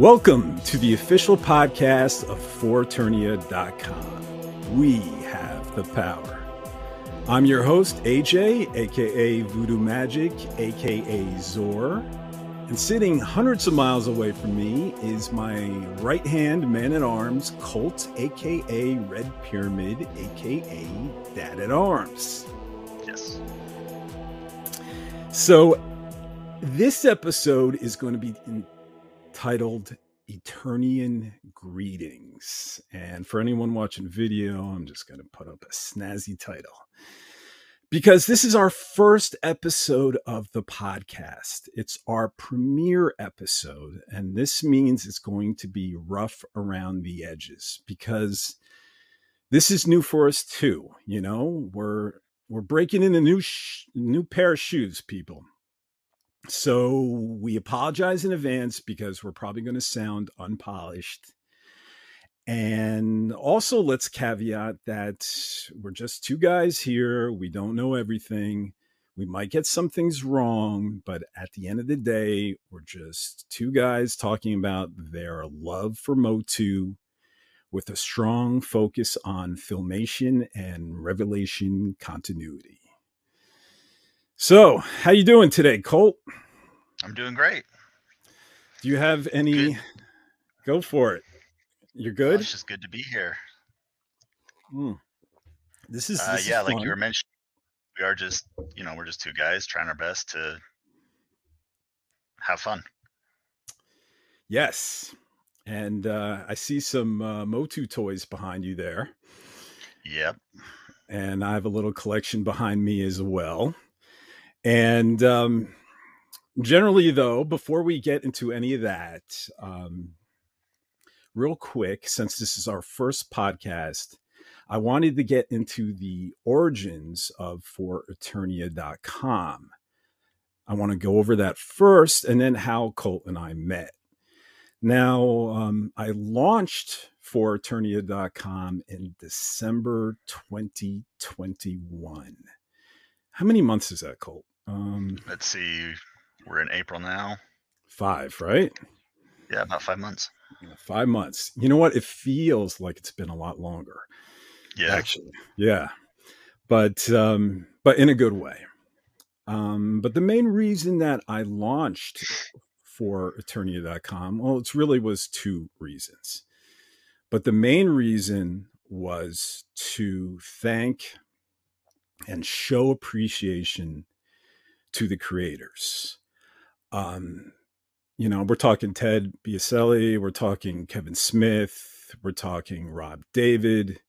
Welcome to the official podcast of ForEternia.com. We have the power. I'm your host, AJ, aka Voodoo Magic, aka Zor. And sitting hundreds of miles away from me is my right hand man at arms, Colt, aka Red Pyramid, aka Dad at Arms. Yes. So, this episode is going to be titled Eternian Greetings. And for anyone watching video, I'm just going to put up a snazzy title because this is our first episode of the podcast. It's our premiere episode, and this means it's going to be rough around the edges because this is new for us too. You know, we're we're breaking in a new sh- new pair of shoes, people. So we apologize in advance because we're probably going to sound unpolished. And also, let's caveat that we're just two guys here. We don't know everything. We might get some things wrong, but at the end of the day, we're just two guys talking about their love for Motu with a strong focus on filmation and revelation continuity. So, how you doing today, Colt? I'm doing great. Do you have any? Good. Go for it. You're good. Oh, it's just good to be here. Hmm. This is, uh, yeah, is like you were mentioning, we are just you know we're just two guys trying our best to have fun. Yes, and uh, I see some uh, Motu toys behind you there. Yep. And I have a little collection behind me as well. And um, generally, though, before we get into any of that, um, real quick, since this is our first podcast, I wanted to get into the origins of foreternia.com. I want to go over that first and then how Colt and I met. Now, um, I launched foreternia.com in December 2021. How many months is that, Colt? Um, Let's see. We're in April now. Five, right? Yeah, about five months. Five months. You know what? It feels like it's been a lot longer. Yeah. Actually. Yeah. But um, but in a good way. Um, but the main reason that I launched for Eternia.com, well, it really was two reasons. But the main reason was to thank and show appreciation to the creators. Um, you know, we're talking Ted Biaselli, we're talking Kevin Smith, we're talking Rob David.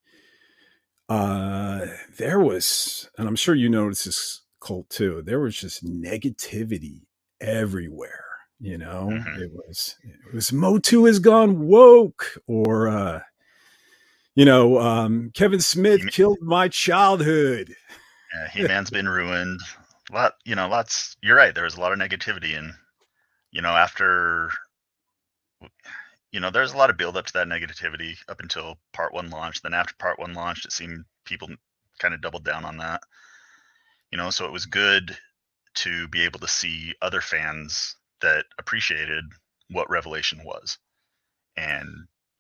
Uh, there was, and I'm sure you noticed this, Colt too. There was just negativity everywhere. You know, mm-hmm. it was it was Motu has gone woke, or uh, you know, um, Kevin Smith he, killed my childhood. Yeah, He Man's been ruined lot, you know, lots. You're right. There was a lot of negativity, and you know, after, you know, there's a lot of build up to that negativity up until part one launched. Then after part one launched, it seemed people kind of doubled down on that. You know, so it was good to be able to see other fans that appreciated what Revelation was, and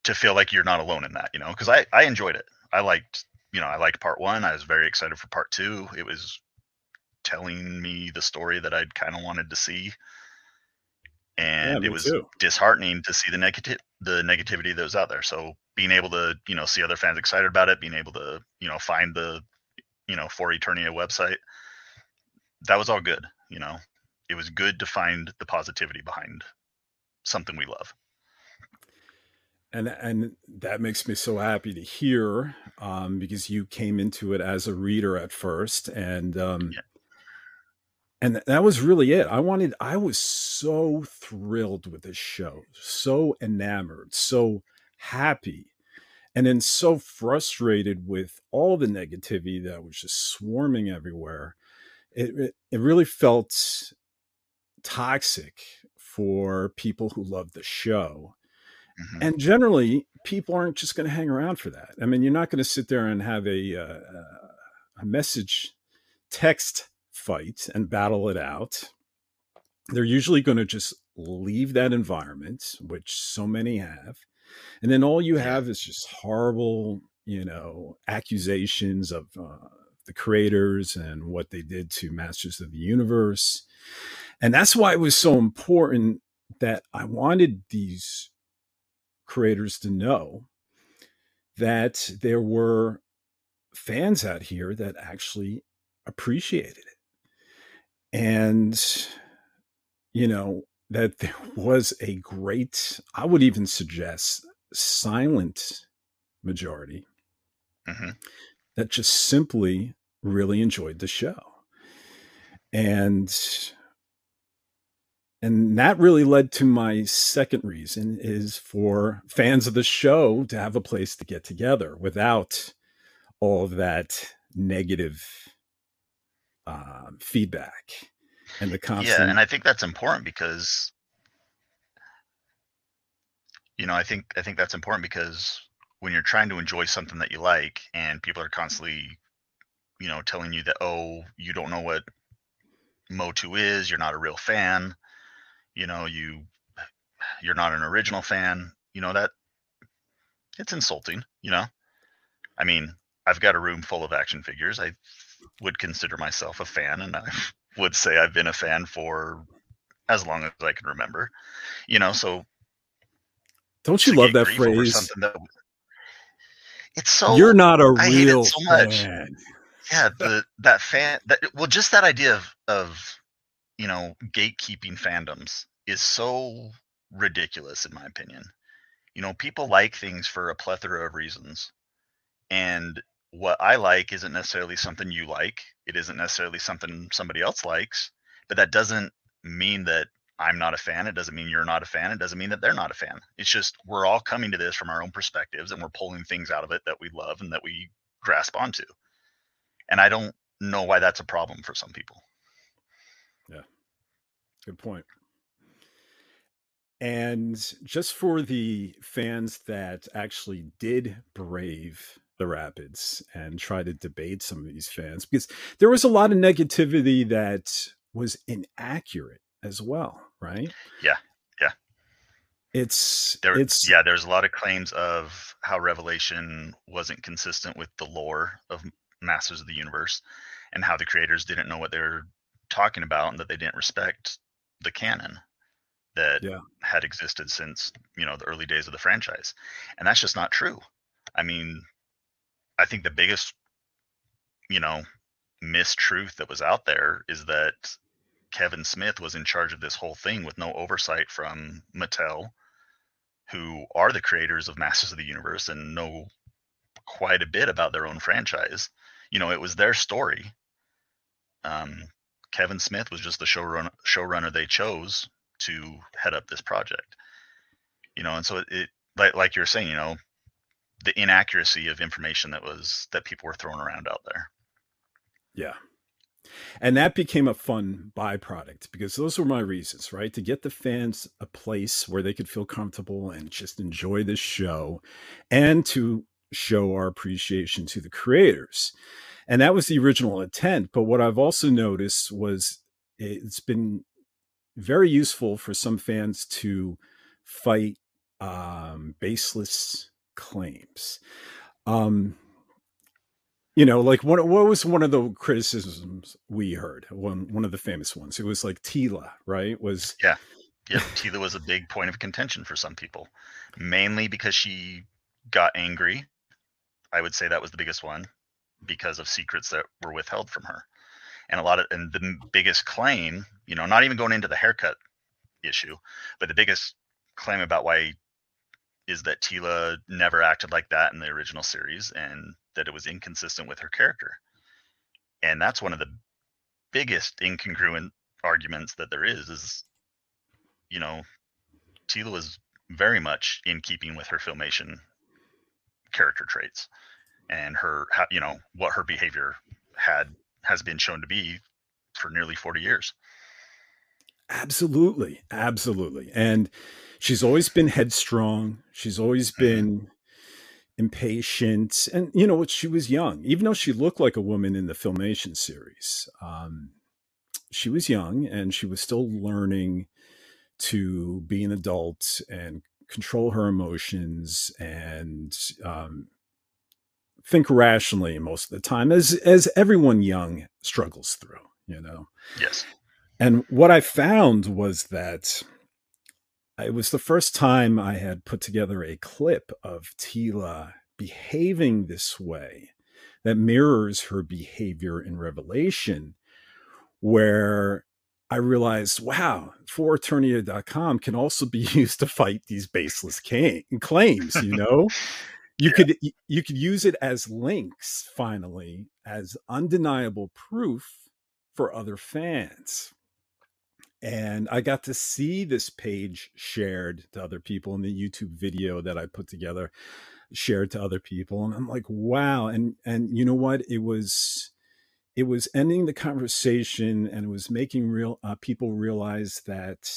to feel like you're not alone in that. You know, because I I enjoyed it. I liked you know I liked part one. I was very excited for part two. It was telling me the story that I'd kind of wanted to see. And yeah, it was too. disheartening to see the negative the negativity that was out there. So being able to, you know, see other fans excited about it, being able to, you know, find the, you know, for Eternia website, that was all good. You know, it was good to find the positivity behind something we love and and that makes me so happy to hear um, because you came into it as a reader at first and um, yeah and that was really it. I wanted, I was so thrilled with this show, so enamored, so happy. and then so frustrated with all the negativity that was just swarming everywhere it, it, it really felt toxic for people who love the show mm-hmm. and generally people aren't just going to hang around for that i mean you're not going to sit there and have a, uh, a message text fight and battle it out they're usually going to just leave that environment which so many have and then all you have is just horrible you know accusations of uh, the creators and what they did to masters of the universe and that's why it was so important that i wanted these creators to know that there were fans out here that actually appreciated it and you know that there was a great, I would even suggest, silent majority mm-hmm. that just simply really enjoyed the show. And and that really led to my second reason is for fans of the show to have a place to get together without all of that negative uh, feedback and the constant. Yeah, and I think that's important because you know, I think I think that's important because when you're trying to enjoy something that you like and people are constantly you know telling you that oh, you don't know what Motu is, you're not a real fan, you know, you you're not an original fan, you know that it's insulting, you know. I mean, I've got a room full of action figures. I would consider myself a fan and I would say I've been a fan for as long as I can remember. You know, so don't you love that phrase? That, it's so you're not a I real so fan. Yeah, the that fan that well, just that idea of of you know gatekeeping fandoms is so ridiculous in my opinion. You know, people like things for a plethora of reasons, and what I like isn't necessarily something you like. It isn't necessarily something somebody else likes, but that doesn't mean that I'm not a fan. It doesn't mean you're not a fan. It doesn't mean that they're not a fan. It's just we're all coming to this from our own perspectives and we're pulling things out of it that we love and that we grasp onto. And I don't know why that's a problem for some people. Yeah. Good point. And just for the fans that actually did brave the rapids and try to debate some of these fans because there was a lot of negativity that was inaccurate as well, right? Yeah. Yeah. It's there it's yeah, there's a lot of claims of how Revelation wasn't consistent with the lore of Masters of the Universe and how the creators didn't know what they were talking about and that they didn't respect the canon that yeah. had existed since, you know, the early days of the franchise. And that's just not true. I mean, I think the biggest, you know, mistruth that was out there is that Kevin Smith was in charge of this whole thing with no oversight from Mattel, who are the creators of Masters of the Universe and know quite a bit about their own franchise. You know, it was their story. Um, Kevin Smith was just the showrunner, showrunner they chose to head up this project. You know, and so it, it like like you're saying, you know, the inaccuracy of information that was that people were throwing around out there. Yeah. And that became a fun byproduct because those were my reasons, right? To get the fans a place where they could feel comfortable and just enjoy the show and to show our appreciation to the creators. And that was the original intent. But what I've also noticed was it's been very useful for some fans to fight um, baseless claims. Um, you know, like what what was one of the criticisms we heard? One one of the famous ones. It was like Teela, right? Was yeah, yeah. Teela was a big point of contention for some people, mainly because she got angry. I would say that was the biggest one because of secrets that were withheld from her, and a lot of and the biggest claim, you know, not even going into the haircut issue, but the biggest claim about why is that Teela never acted like that in the original series and that it was inconsistent with her character. And that's one of the biggest incongruent arguments that there is is you know, Teela was very much in keeping with her filmation character traits and her you know what her behavior had has been shown to be for nearly 40 years. Absolutely. Absolutely. And she's always been headstrong. She's always mm-hmm. been impatient. And you know she was young. Even though she looked like a woman in the filmation series um, she was young and she was still learning to be an adult and control her emotions and um, think rationally most of the time as as everyone young struggles through you know? Yes. And what i found was that it was the first time i had put together a clip of teela behaving this way that mirrors her behavior in revelation where I realized, wow, Eternia.com can also be used to fight these baseless claims, you know? you yeah. could you could use it as links finally as undeniable proof for other fans and i got to see this page shared to other people in the youtube video that i put together shared to other people and i'm like wow and and you know what it was it was ending the conversation and it was making real uh, people realize that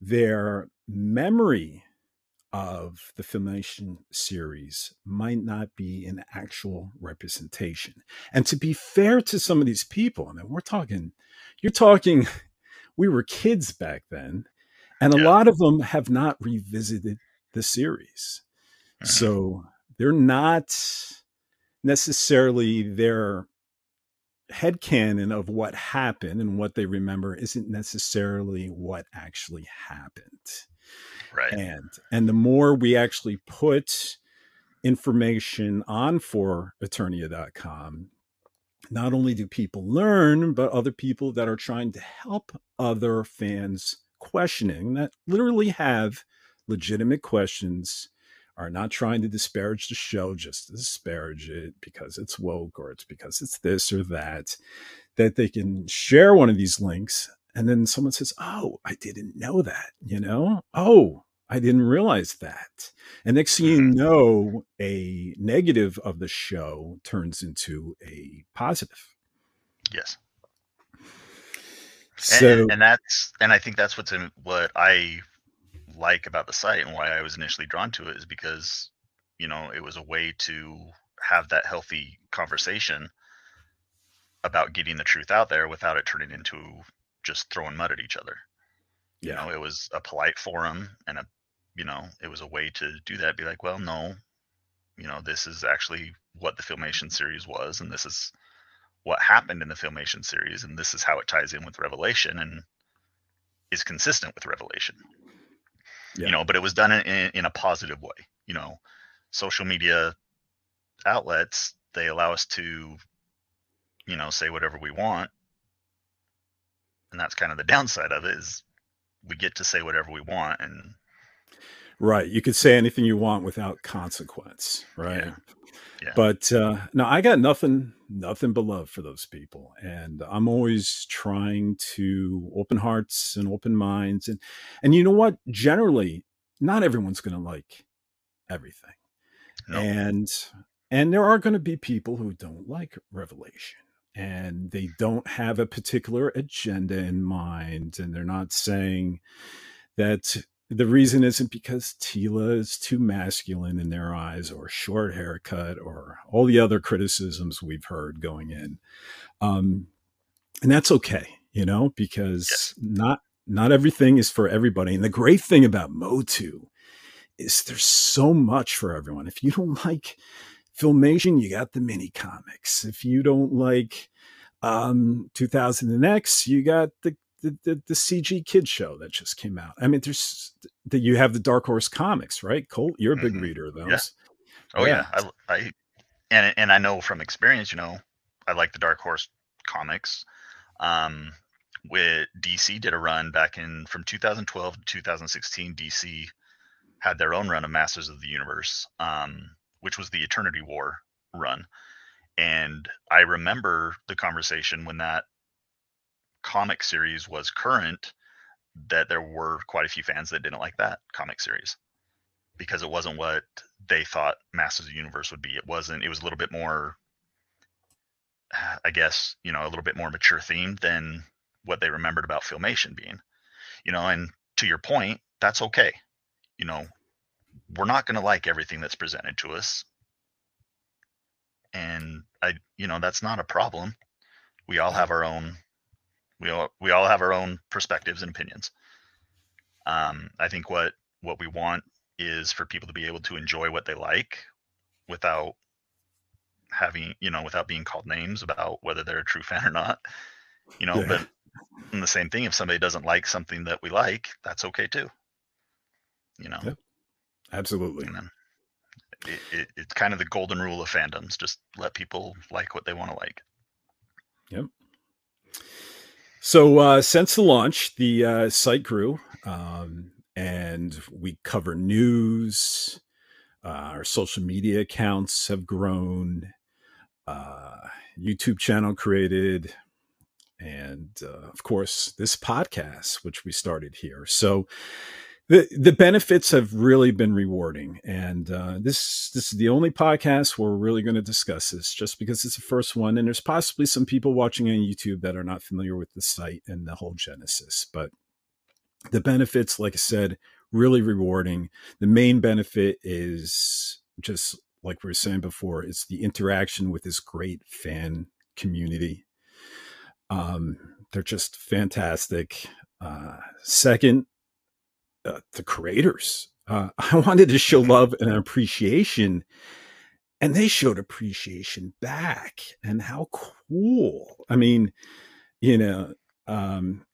their memory of the filmation series might not be an actual representation. And to be fair to some of these people, I mean, we're talking, you're talking, we were kids back then, and a yeah. lot of them have not revisited the series. So uh-huh. they're not necessarily their headcanon of what happened and what they remember isn't necessarily what actually happened. Right. And and the more we actually put information on for eternia.com, not only do people learn, but other people that are trying to help other fans questioning that literally have legitimate questions are not trying to disparage the show just to disparage it because it's woke or it's because it's this or that that they can share one of these links and then someone says oh i didn't know that you know? Oh i didn't realize that and next thing you mm-hmm. know a negative of the show turns into a positive yes so and, and that's and i think that's what's in what i like about the site and why I was initially drawn to it is because, you know, it was a way to have that healthy conversation about getting the truth out there without it turning into just throwing mud at each other. Yeah. You know, it was a polite forum and a, you know, it was a way to do that. Be like, well, no, you know, this is actually what the Filmation series was, and this is what happened in the Filmation series, and this is how it ties in with Revelation and is consistent with Revelation yeah. you know but it was done in, in a positive way you know social media outlets they allow us to you know say whatever we want and that's kind of the downside of it is we get to say whatever we want and right you could say anything you want without consequence right yeah. Yeah. But uh, no, I got nothing, nothing but love for those people, and I'm always trying to open hearts and open minds, and and you know what? Generally, not everyone's going to like everything, no. and and there are going to be people who don't like Revelation, and they don't have a particular agenda in mind, and they're not saying that the reason isn't because Teela is too masculine in their eyes or short haircut or all the other criticisms we've heard going in. Um, and that's okay, you know, because not not everything is for everybody. And the great thing about Motu is there's so much for everyone. If you don't like filmation, you got the mini comics. If you don't like um 2000 X, you got the the, the, the CG Kid show that just came out. I mean, there's that you have the Dark Horse comics, right? Colt, you're a big mm-hmm. reader of those. Yeah. Oh yeah. yeah. I, I and and I know from experience, you know, I like the Dark Horse comics. Um, with DC did a run back in from 2012 to 2016. DC had their own run of Masters of the Universe, um, which was the Eternity War run. And I remember the conversation when that comic series was current that there were quite a few fans that didn't like that comic series because it wasn't what they thought Masters of the Universe would be. It wasn't. It was a little bit more, I guess, you know, a little bit more mature themed than what they remembered about Filmation being. You know, and to your point, that's okay. You know, we're not going to like everything that's presented to us, and I, you know, that's not a problem. We all have our own. We all we all have our own perspectives and opinions. Um, I think what what we want is for people to be able to enjoy what they like without having you know without being called names about whether they're a true fan or not you know yeah. but in the same thing if somebody doesn't like something that we like that's okay too you know yep. absolutely it, it, it's kind of the golden rule of fandoms just let people like what they want to like yep so uh, since the launch the uh, site grew um, and we cover news. Uh, our social media accounts have grown. Uh, YouTube channel created, and uh, of course this podcast, which we started here. So the the benefits have really been rewarding, and uh, this this is the only podcast where we're really going to discuss this, just because it's the first one, and there's possibly some people watching on YouTube that are not familiar with the site and the whole genesis, but the benefits, like I said, really rewarding. The main benefit is just like we were saying before, it's the interaction with this great fan community. Um, they're just fantastic. Uh, second, uh, the creators. Uh, I wanted to show love and appreciation, and they showed appreciation back. And how cool! I mean, you know, um,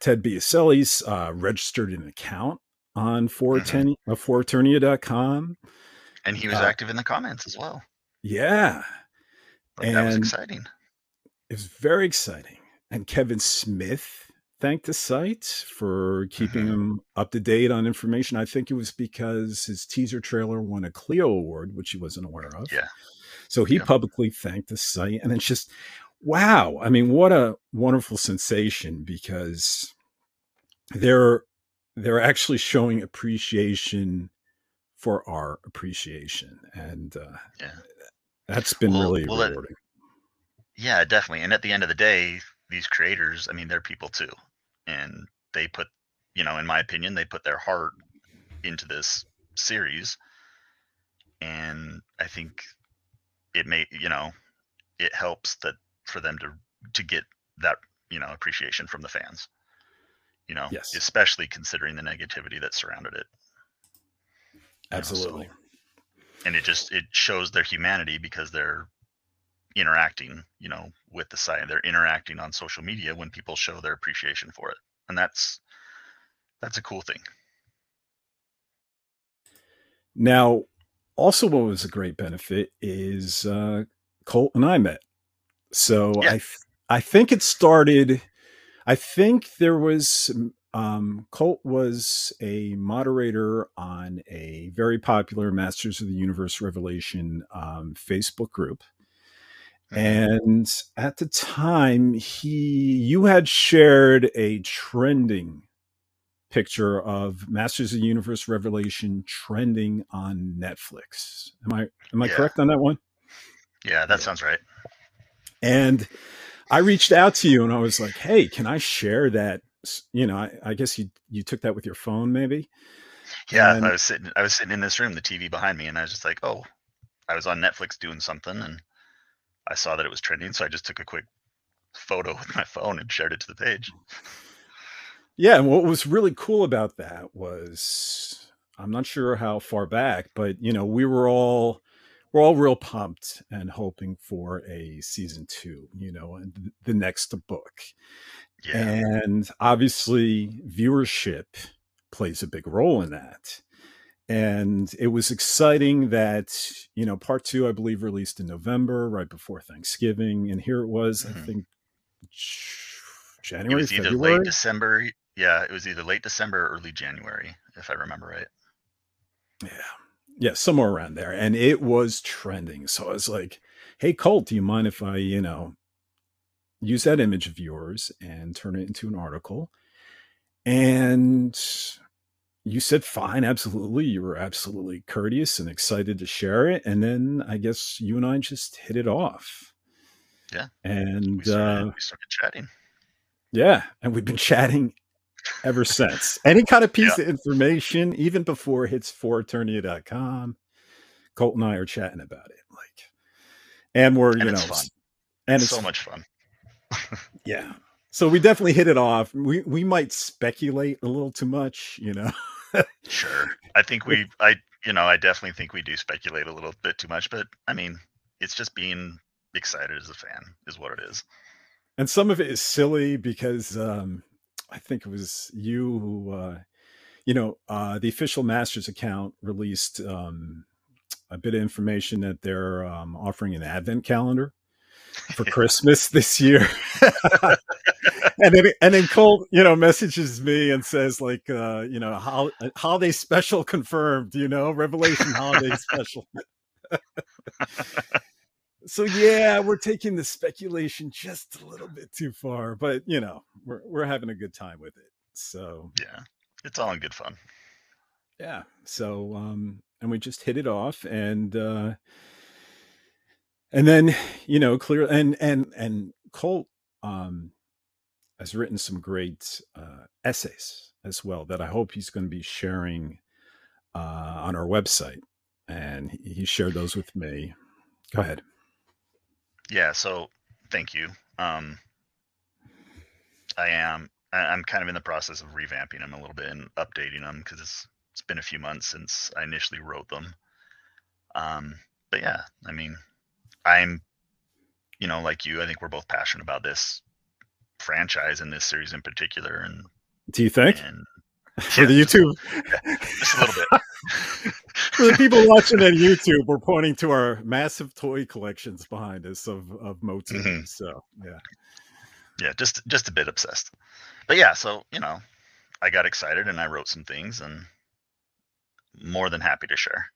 Ted Biaselli's uh, registered an account on mm-hmm. uh, ForEternia.com. And he was uh, active in the comments as well. Yeah. Like, and that was exciting. It was very exciting. And Kevin Smith thanked the site for keeping mm-hmm. him up to date on information. I think it was because his teaser trailer won a Clio Award, which he wasn't aware of. Yeah. So he yeah. publicly thanked the site. And it's just, wow. I mean, what a wonderful sensation because they're they're actually showing appreciation for our appreciation and uh, yeah. that's been well, really well, rewarding it, yeah definitely and at the end of the day these creators i mean they're people too. And they put you know in my opinion they put their heart into this series. And i think it may you know it helps that for them to to get that you know appreciation from the fans you know yes. especially considering the negativity that surrounded it. Absolutely so, and it just it shows their humanity because they're interacting you know with the site they're interacting on social media when people show their appreciation for it and that's that's a cool thing now also what was a great benefit is uh colt and i met so yeah. i th- i think it started I think there was um, Colt was a moderator on a very popular Masters of the Universe Revelation um, Facebook group. Mm-hmm. And at the time, he you had shared a trending picture of Masters of the Universe Revelation trending on Netflix. Am I am I yeah. correct on that one? Yeah, that sounds right. And I reached out to you and I was like, "Hey, can I share that?" You know, I, I guess you you took that with your phone, maybe. Yeah, and, I was sitting. I was sitting in this room, the TV behind me, and I was just like, "Oh, I was on Netflix doing something, and I saw that it was trending, so I just took a quick photo with my phone and shared it to the page." Yeah, and what was really cool about that was I'm not sure how far back, but you know, we were all we're all real pumped and hoping for a season two, you know, and the next book. Yeah. And obviously, viewership plays a big role in that. And it was exciting that, you know, part two, I believe, released in November, right before Thanksgiving. And here it was, mm-hmm. I think, January, it was either February? late December. Yeah, it was either late December or early January, if I remember right. Yeah yeah, somewhere around there. And it was trending. So I was like, hey, Colt, do you mind if I, you know, use that image of yours and turn it into an article? And you said fine, absolutely. You were absolutely courteous and excited to share it, and then I guess you and I just hit it off. Yeah, and we started, uh, we started chatting. yeah, and we've been chatting ever since. Any kind of piece Yeah. of information, even before it hits foreternia.com, Colt and I are chatting about it. Like, and we're, And you know, fun. and It's it's so much fun. Yeah. So we definitely hit it off. We we might speculate a little too much, you know. Sure. I think we, I, you know, I definitely think we do speculate a little bit too much, but I mean, it's just being excited as a fan is what it is. and some of it is silly because um I think it was you who uh you know, uh the official Masters account released um a bit of information that they're um offering an advent calendar for Christmas this year. and then and then Colt, you know, messages me and says like, uh, you know, hol- holiday special confirmed. You know, Revelation holiday special. so yeah, we're taking the speculation just a little bit too far, but you know, we're we're having a good time with it. So Yeah. It's all in good fun. yeah, so um, and we just hit it off, and uh, and then you know, clear and and and Colt um has written some great uh, essays as well that I hope he's going to be sharing uh, on our website. And he shared those with me. Go ahead. Yeah. So thank you. Um, I am, I'm kind of in the process of revamping them a little bit and updating them because it's, it's been a few months since I initially wrote them. Um, but yeah, I mean, I'm, you know, like you, I think we're both passionate about this franchise and this series in particular. And, Do you think and for the YouTube? just a little bit. for the people watching on YouTube, we're pointing to our massive toy collections behind us of of Motu. Mhm. So yeah, yeah just just a bit obsessed but yeah so you know i got excited and i wrote some things and more than happy to share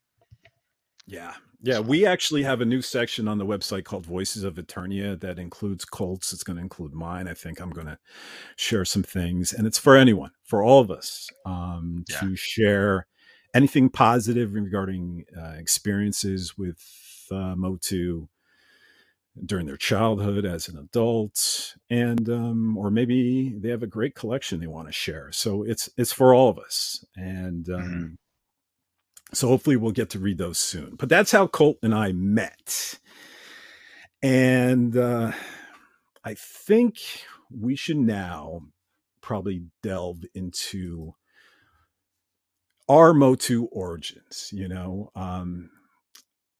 yeah, yeah. We actually have a new section on the website called Voices of Eternia that includes Colts. It's going to include mine. I think I'm going to share some things, and it's for anyone, for all of us, um, Yeah. to share anything positive regarding uh, experiences with uh, Motu during their childhood as an adult, and um, or maybe they have a great collection they want to share. So it's it's for all of us, and um, Mhm. So hopefully we'll get to read those soon. But that's how Colt and I met, and uh, I think we should now probably delve into our Motu origins. You know, um,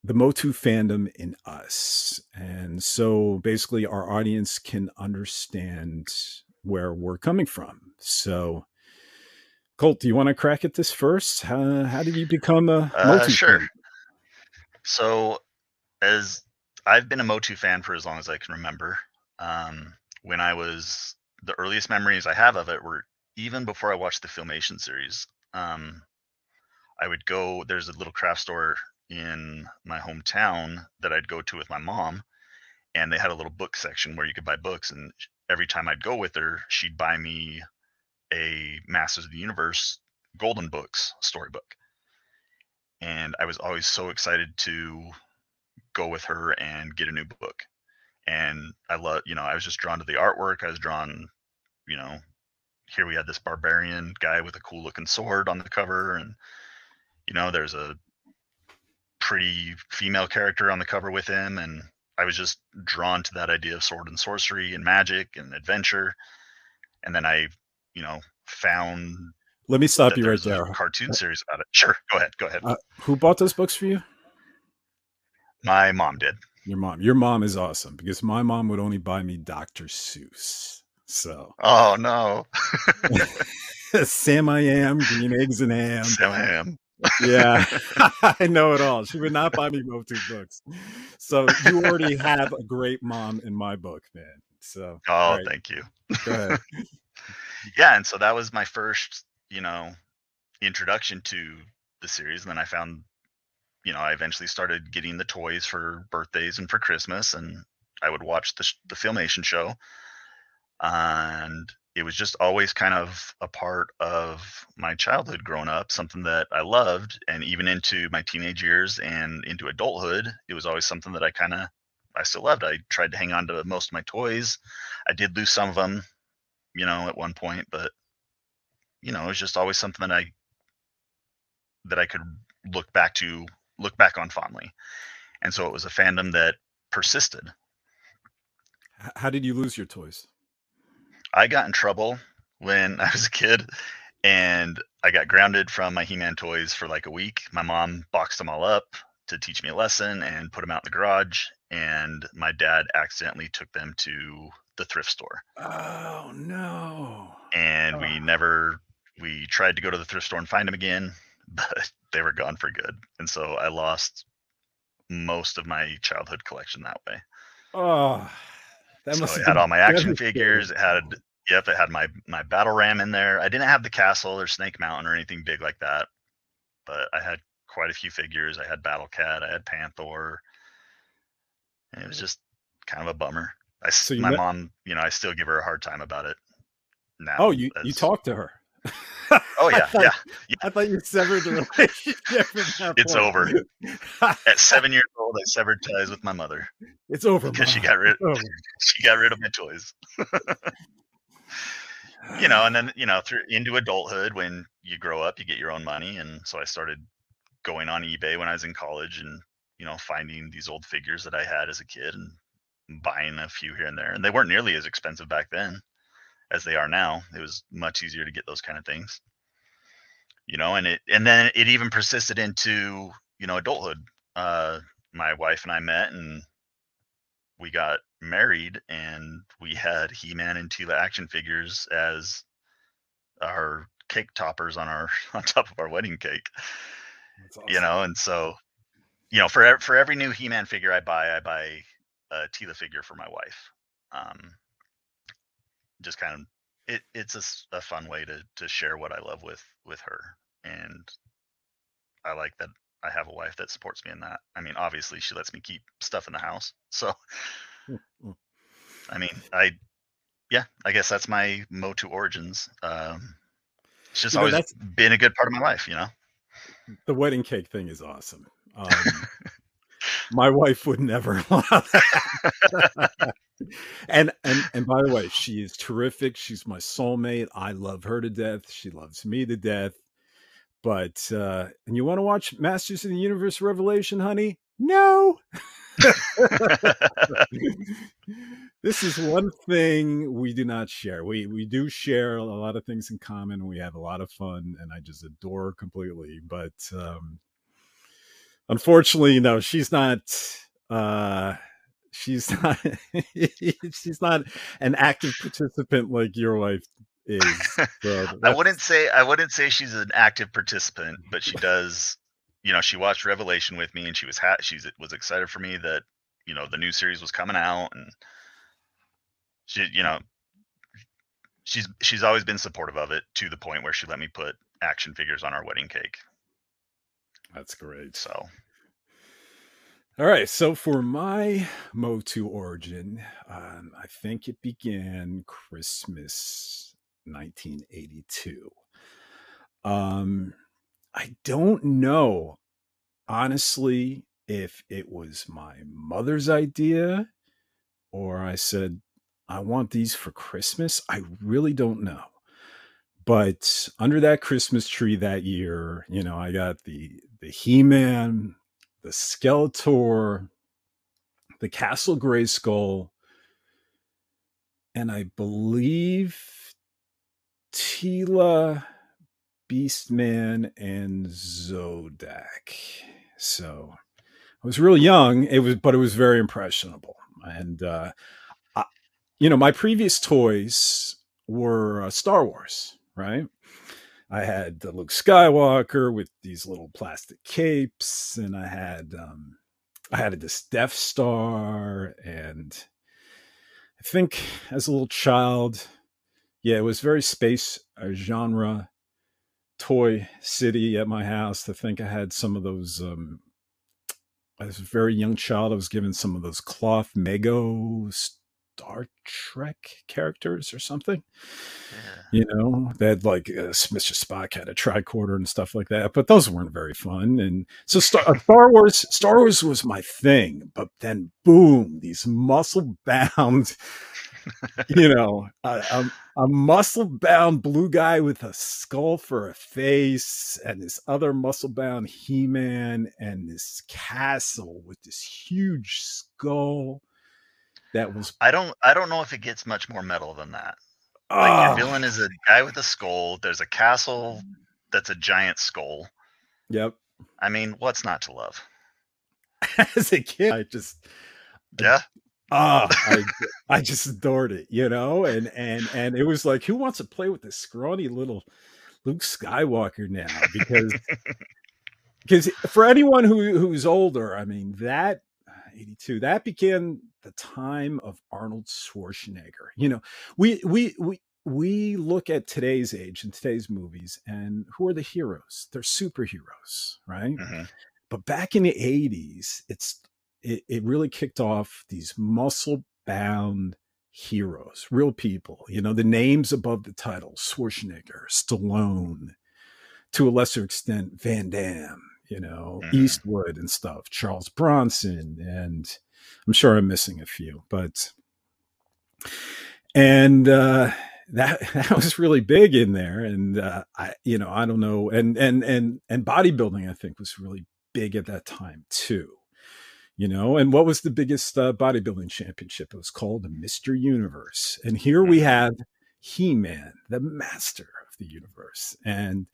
the Motu fandom in us. And so basically, our audience can understand where we're coming from. So, Colt, do you want to crack at this first? How, how did you become a Uh, sure. so as i've been a motu fan for as long as i can remember um, when i was the earliest memories i have of it were even before i watched the filmation series um, i would go there's a little craft store in my hometown that i'd go to with my mom and they had a little book section where you could buy books and every time i'd go with her she'd buy me a masters of the universe golden books storybook. And i was always so excited to go with her and get a new book. And i love you know i was just drawn to the artwork. I was drawn you know here we had this barbarian guy with a cool looking sword on the cover. And you know there's a pretty female character on the cover with him. And i was just drawn to that idea of sword and sorcery and magic and adventure. And then i you know found Let me stop you right there. cartoon series about it sure go ahead go ahead Uh, who bought those books for you? my mom did Your mom. Your mom is awesome because my mom would only buy me Dr. Seuss. So, oh no Sam I am, green eggs and ham. Sam Ham. yeah, I know it all. She would not buy me Motu books. So you already have a great mom in my book, man. So Oh, right, thank you. Yeah, and so that was my first, you know, introduction to the series. And then I found, you know, I eventually started getting the toys for birthdays and for Christmas, and I would watch the the filmation show. And it was just always kind of a part of my childhood growing up, something that I loved, and even into my teenage years and into adulthood, it was always something that I kind of I still loved. I tried to hang on to most of my toys. I did lose some of them, you know, at one point, but you know, it was just always something that I that I could look back to, look back on fondly. And so it was a fandom that persisted. How did you lose your toys? I got in trouble when I was a kid and I got grounded from my He-Man toys for like a week. My mom boxed them all up to teach me a lesson and put them out in the garage and my dad accidentally took them to the thrift store. Oh no. And oh. we never we tried to go to the thrift store and find them again, but they were gone for good. And so I lost most of my childhood collection that way. Oh, that so must it had all my action figures. It had yep, it had my my battle ram in there. I didn't have the castle or Snake Mountain or anything big like that, but I had quite a few figures. I had Battle Cat, I had Panthor. And it was just kind of a bummer. I so my met- mom, you know, I still give her a hard time about it now. Oh, you you talked to her. Oh yeah, thought, yeah, yeah. I thought you severed the relationship. it's point. over. At seven years old, I severed ties with my mother. It's over because she got rid. she got rid of my toys. you know, and then you know, through into adulthood, when you grow up, you get your own money, and so I started going on eBay when I was in college, and you know, finding these old figures that I had as a kid and buying a few here and there, and they weren't nearly as expensive back then as they are now. It was much easier to get those kind of things. You know, and it and then it even persisted into, you know, adulthood. Uh my wife and I met and we got married and we had He-Man and Teela action figures as our cake toppers on our on top of our wedding cake. Awesome. You know, and so you know, for for every new He-Man figure I buy, I buy a Teela figure for my wife. Um, just kind of it it's a, a fun way to to share what I love with with her, and I like that I have a wife that supports me in that. I mean, obviously, she lets me keep stuff in the house, so mm-hmm. I mean, I yeah, I guess that's my Motu origins. Um, it's just you always know, been a good part of my life, you know. The wedding cake thing is awesome. Um, my wife would never allow that. and and and by the way, she is terrific. She's my soulmate. I love her to death. She loves me to death. But uh and you want to watch Masters of the Universe Revelation, honey? No. this is one thing we do not share. We we do share a lot of things in common. We have a lot of fun, and I just adore completely. But um, unfortunately, you know, she's not. Uh, she's not. she's not an active participant like your wife is. So I wouldn't say I wouldn't say she's an active participant, but she does. You know, she watched Revelation with me, and she was ha- she was excited for me that you know the new series was coming out, and she, you know, she's she's always been supportive of it to the point where she let me put action figures on our wedding cake. That's great. So all right, so for my Motu origin, um, I think it began Christmas 1982. Um, I don't know, honestly, if it was my mother's idea or I said, I want these for Christmas. I really don't know. But under that Christmas tree that year, you know, I got the the He-Man, the Skeletor, the Castle Grayskull, and I believe Teela, Beastman, and Zodac. So I was real young. It was, but it was very impressionable. And uh, I, you know, my previous toys were uh, Star Wars, right? I had the Luke Skywalker with these little plastic capes, and I had um, I had this Death Star, and I think as a little child, yeah, it was very space uh, genre toy city at my house. I think I had some of those. Um, as a very young child, I was given some of those cloth Mego Star Trek characters or something. Yeah. You know, they had like uh, Mr. Spock had a tricorder and stuff like that, but those weren't very fun. And so Star, uh, Star Wars, Star Wars was my thing, but then boom, these muscle bound you know, a, a, a muscle bound blue guy with a skull for a face, and this other muscle bound He Man, and this castle with this huge skull. That was. I don't. I don't know if it gets much more metal than that. Like your ah. villain is a guy with a skull. There's a castle that's a giant skull. Yep. I mean, what's not to love? As a kid, I just yeah ah, I, I just adored it, you know, and and and it was like, who wants to play with this scrawny little Luke Skywalker now? Because because for anyone who who's older, I mean that 82 that began the time of Arnold Schwarzenegger. You know, we we we we look at today's age and today's movies, and who are the heroes? They're superheroes, right? Mm-hmm. But back in the 80s, it's it, it really kicked off these muscle bound heroes, real people. You know, the names above the titles Schwarzenegger, Stallone, to a lesser extent, Van Damme, you know, mm-hmm. Eastwood and stuff, Charles Bronson. And I'm sure I'm missing a few, but, and, uh, that that was really big in there and uh, i you know i don't know and and and and bodybuilding i think was really big at that time too you know and what was the biggest uh, bodybuilding championship it was called the mr universe and here we mm-hmm. have he-man the master of the universe and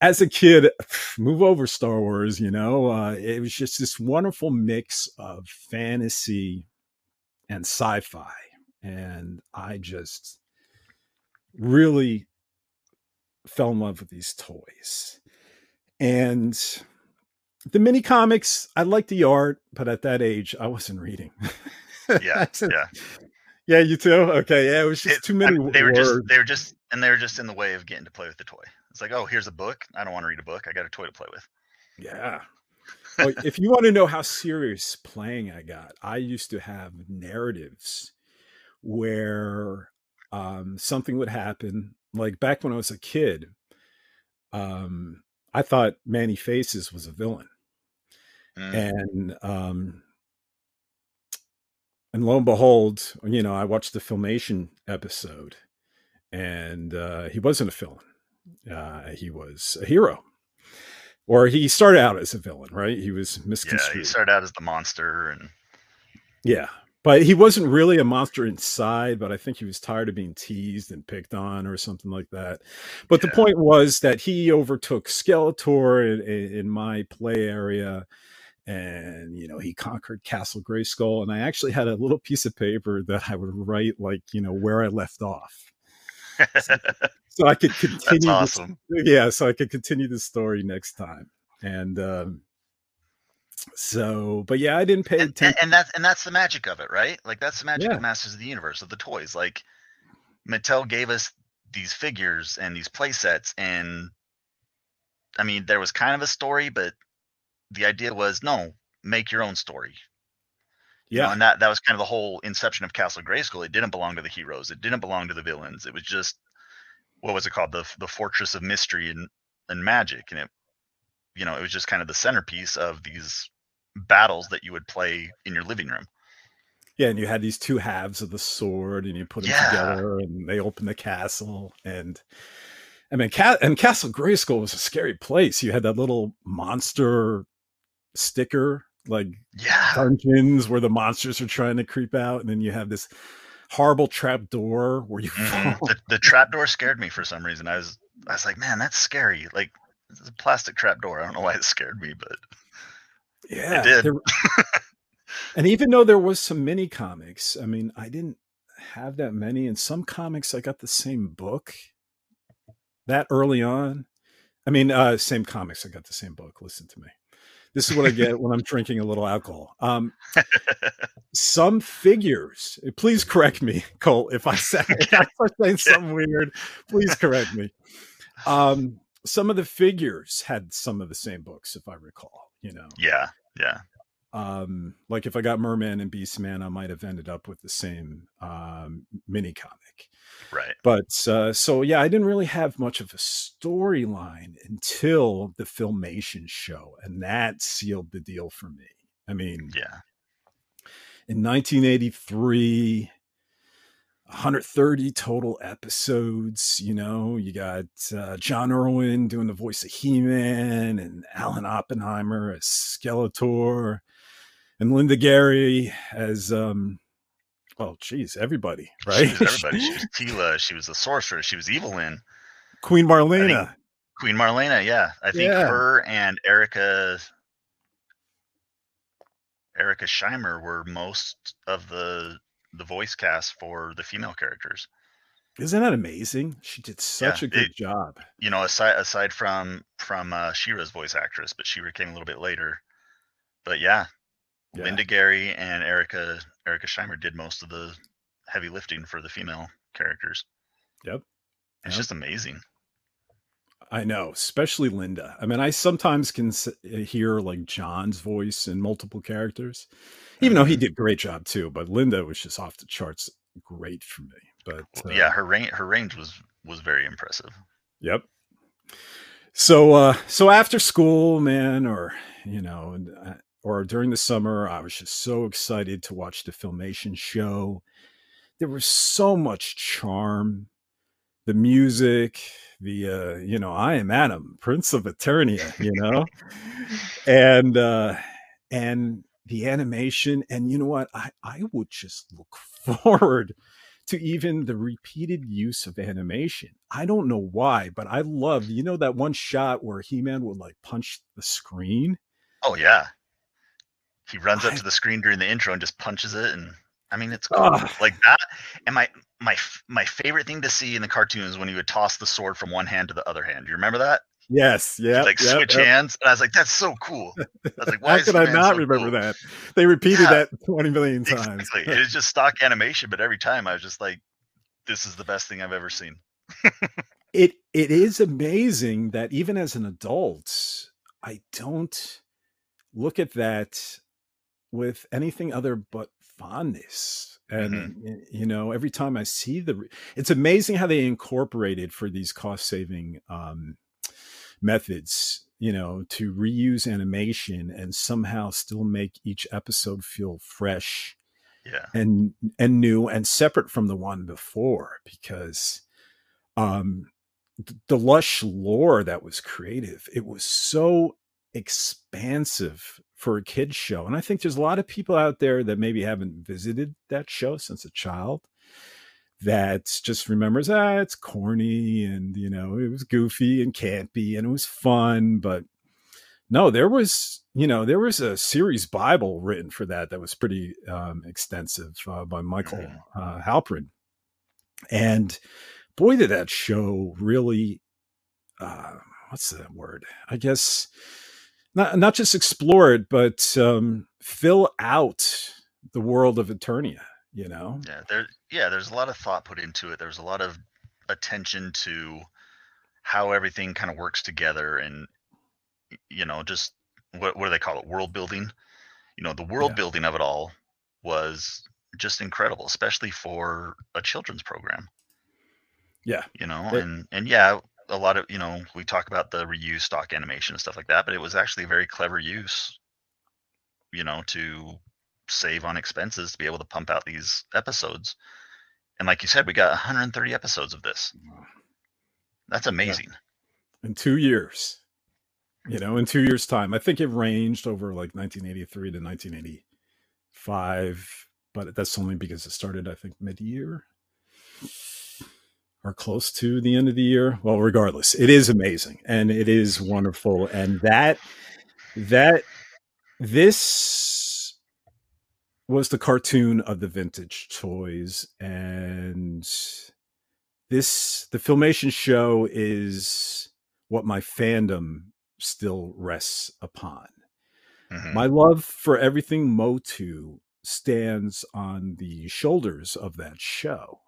as a kid move over star wars you know uh, it was just this wonderful mix of fantasy and sci-fi and i just really fell in love with these toys and the mini comics, I like the art, but at that age, I wasn't reading. yeah, yeah, yeah. You too? Okay, yeah. It was just it, too many. I, they were just, they were just, and they were just in the way of getting to play with the toy. It's like, oh, here's a book. I don't want to read a book. I got a toy to play with. Yeah. well, if you want to know how serious playing I got, I used to have narratives where um, something would happen. Like back when I was a kid, um, I thought Man-E-Faces was a villain. Mm. And um and lo and behold, you know, I watched the filmation episode and uh he wasn't a villain. Uh he was a hero. Or he started out as a villain, right? He was misconstrued. Yeah, he started out as the monster and Yeah. But he wasn't really a monster inside, but I think he was tired of being teased and picked on or something like that. But yeah. the point was that he overtook Skeletor in, in my play area and you know he conquered castle grayskull and i actually had a little piece of paper that i would write like you know where i left off so, so i could continue awesome. This, yeah so i could continue the story next time and um so but yeah i didn't pay and, attention and that's and that's the magic of it right like that's the magic yeah. of masters of the universe of the toys like mattel gave us these figures and these play sets and i mean there was kind of a story but the idea was no, make your own story. Yeah, you know, and that that was kind of the whole inception of Castle Grayskull. It didn't belong to the heroes. It didn't belong to the villains. It was just what was it called the the fortress of mystery and and magic, and it you know it was just kind of the centerpiece of these battles that you would play in your living room. Yeah, and you had these two halves of the sword, and you put them yeah. together, and they open the castle, and I mean, and Castle Grayskull was a scary place. You had that little monster sticker like yeah. dungeons where the monsters are trying to creep out and then you have this horrible trap door where you mm-hmm. the, the trap door scared me for some reason. I was i was like man that's scary. Like it's a plastic trap door. I don't know why it scared me but yeah it did. there, and even though there was some mini comics i mean i didn't have that many in some comics i got the same book that early on. I mean uh same comics i got the same book. Listen to me this is what I get when I'm drinking a little alcohol. Um, some figures, please correct me, Colt, if I say if I saying something weird, please correct me. Um, some of the figures had some of the same books, if I recall. You know. Yeah, yeah. um like if i got merman and beastman i might have ended up with the same um mini comic right but uh so yeah i didn't really have much of a storyline until the filmation show and that sealed the deal for me i mean yeah in 1983 130 total episodes. You know, you got uh, John Erwin doing the voice of He Man and Alan Oppenheimer as Skeletor and Linda Gary as, um, well, geez, everybody, right? She was everybody. She was Teela. She was the sorcerer. She was Evil-Lyn. Queen Marlena. Queen Marlena, yeah. I think yeah. her and Erica Erica Scheimer were most of the the voice cast for the female characters. Isn't that amazing? She did such yeah, a good it, job. You know, aside aside from from uh, She-Ra's voice actress, but She-Ra came a little bit later. But yeah, yeah, Linda Gary and Erica Erica Scheimer did most of the heavy lifting for the female characters. Yep, it's yep. just amazing. I know, especially Linda. I mean, I sometimes can uh, hear like John's voice in multiple characters, even though he mm-hmm. did great job too. But Linda was just off the charts, great for me. But uh, yeah, her range her range was was very impressive. Yep. So uh, so after school, man, or you know, uh, or during the summer, I was just so excited to watch the filmation show. There was so much charm, the music, the uh, you know I am Adam, Prince of Eternia, you know, and uh, and the animation, and you know what I I would just look forward to even the repeated use of animation. I don't know why, but I love you know that one shot where He Man would like punch the screen. Oh yeah, he runs up to the screen during the intro and just punches it and I mean, it's cool. Like that. And my my my favorite thing to see in the cartoon is when he would toss the sword from one hand to the other hand. Do you remember that? Yes, yeah. Like yep, switch yep. hands, and I was like, "That's so cool." I was like, "Why could I not so remember cool? that?" They repeated yeah, that twenty million times. Exactly. it's just stock animation, but every time I was just like, "This is the best thing I've ever seen." it it is amazing that even as an adult, I don't look at that with anything other but fondness and mm-hmm. you know every time i see the it's amazing how they incorporated for these cost saving um methods you know to reuse animation and somehow still make each episode feel fresh yeah and and new and separate from the one before because um the lush lore that was creative it was so expansive for a kids show. And I think there's a lot of people out there that maybe haven't visited that show since a child that just remembers, ah, it's corny and, you know, it was goofy and campy and it was fun. But no, there was, you know, there was a series Bible written for that that was pretty um, extensive uh, by Michael mm-hmm. uh, Halperin. And boy, did that show really, uh, what's that word? I guess not not just explore it, but um, fill out the world of Eternia. You know, yeah, there, yeah, there's a lot of thought put into it. There's a lot of attention to how everything kind of works together, and you know, just what what do they call it? World building. You know, the world yeah. building of it all was just incredible, especially for a children's program. Yeah, you know, it, and and yeah, a lot of you know we talk about the reuse stock animation and stuff like that but it was actually a very clever use you know to save on expenses to be able to pump out these episodes. And like you said we got 130 episodes of this. That's amazing. Yeah. in two years you know in two years time. I think it ranged over like 1983 to 1985 but that's only because it started i think mid-year are close to the end of the year. Well, regardless, it is amazing and it is wonderful. And that, that, this was the cartoon of the vintage toys. And this, the Filmation show is what my fandom still rests upon. Mm-hmm. My love for everything Motu stands on the shoulders of that show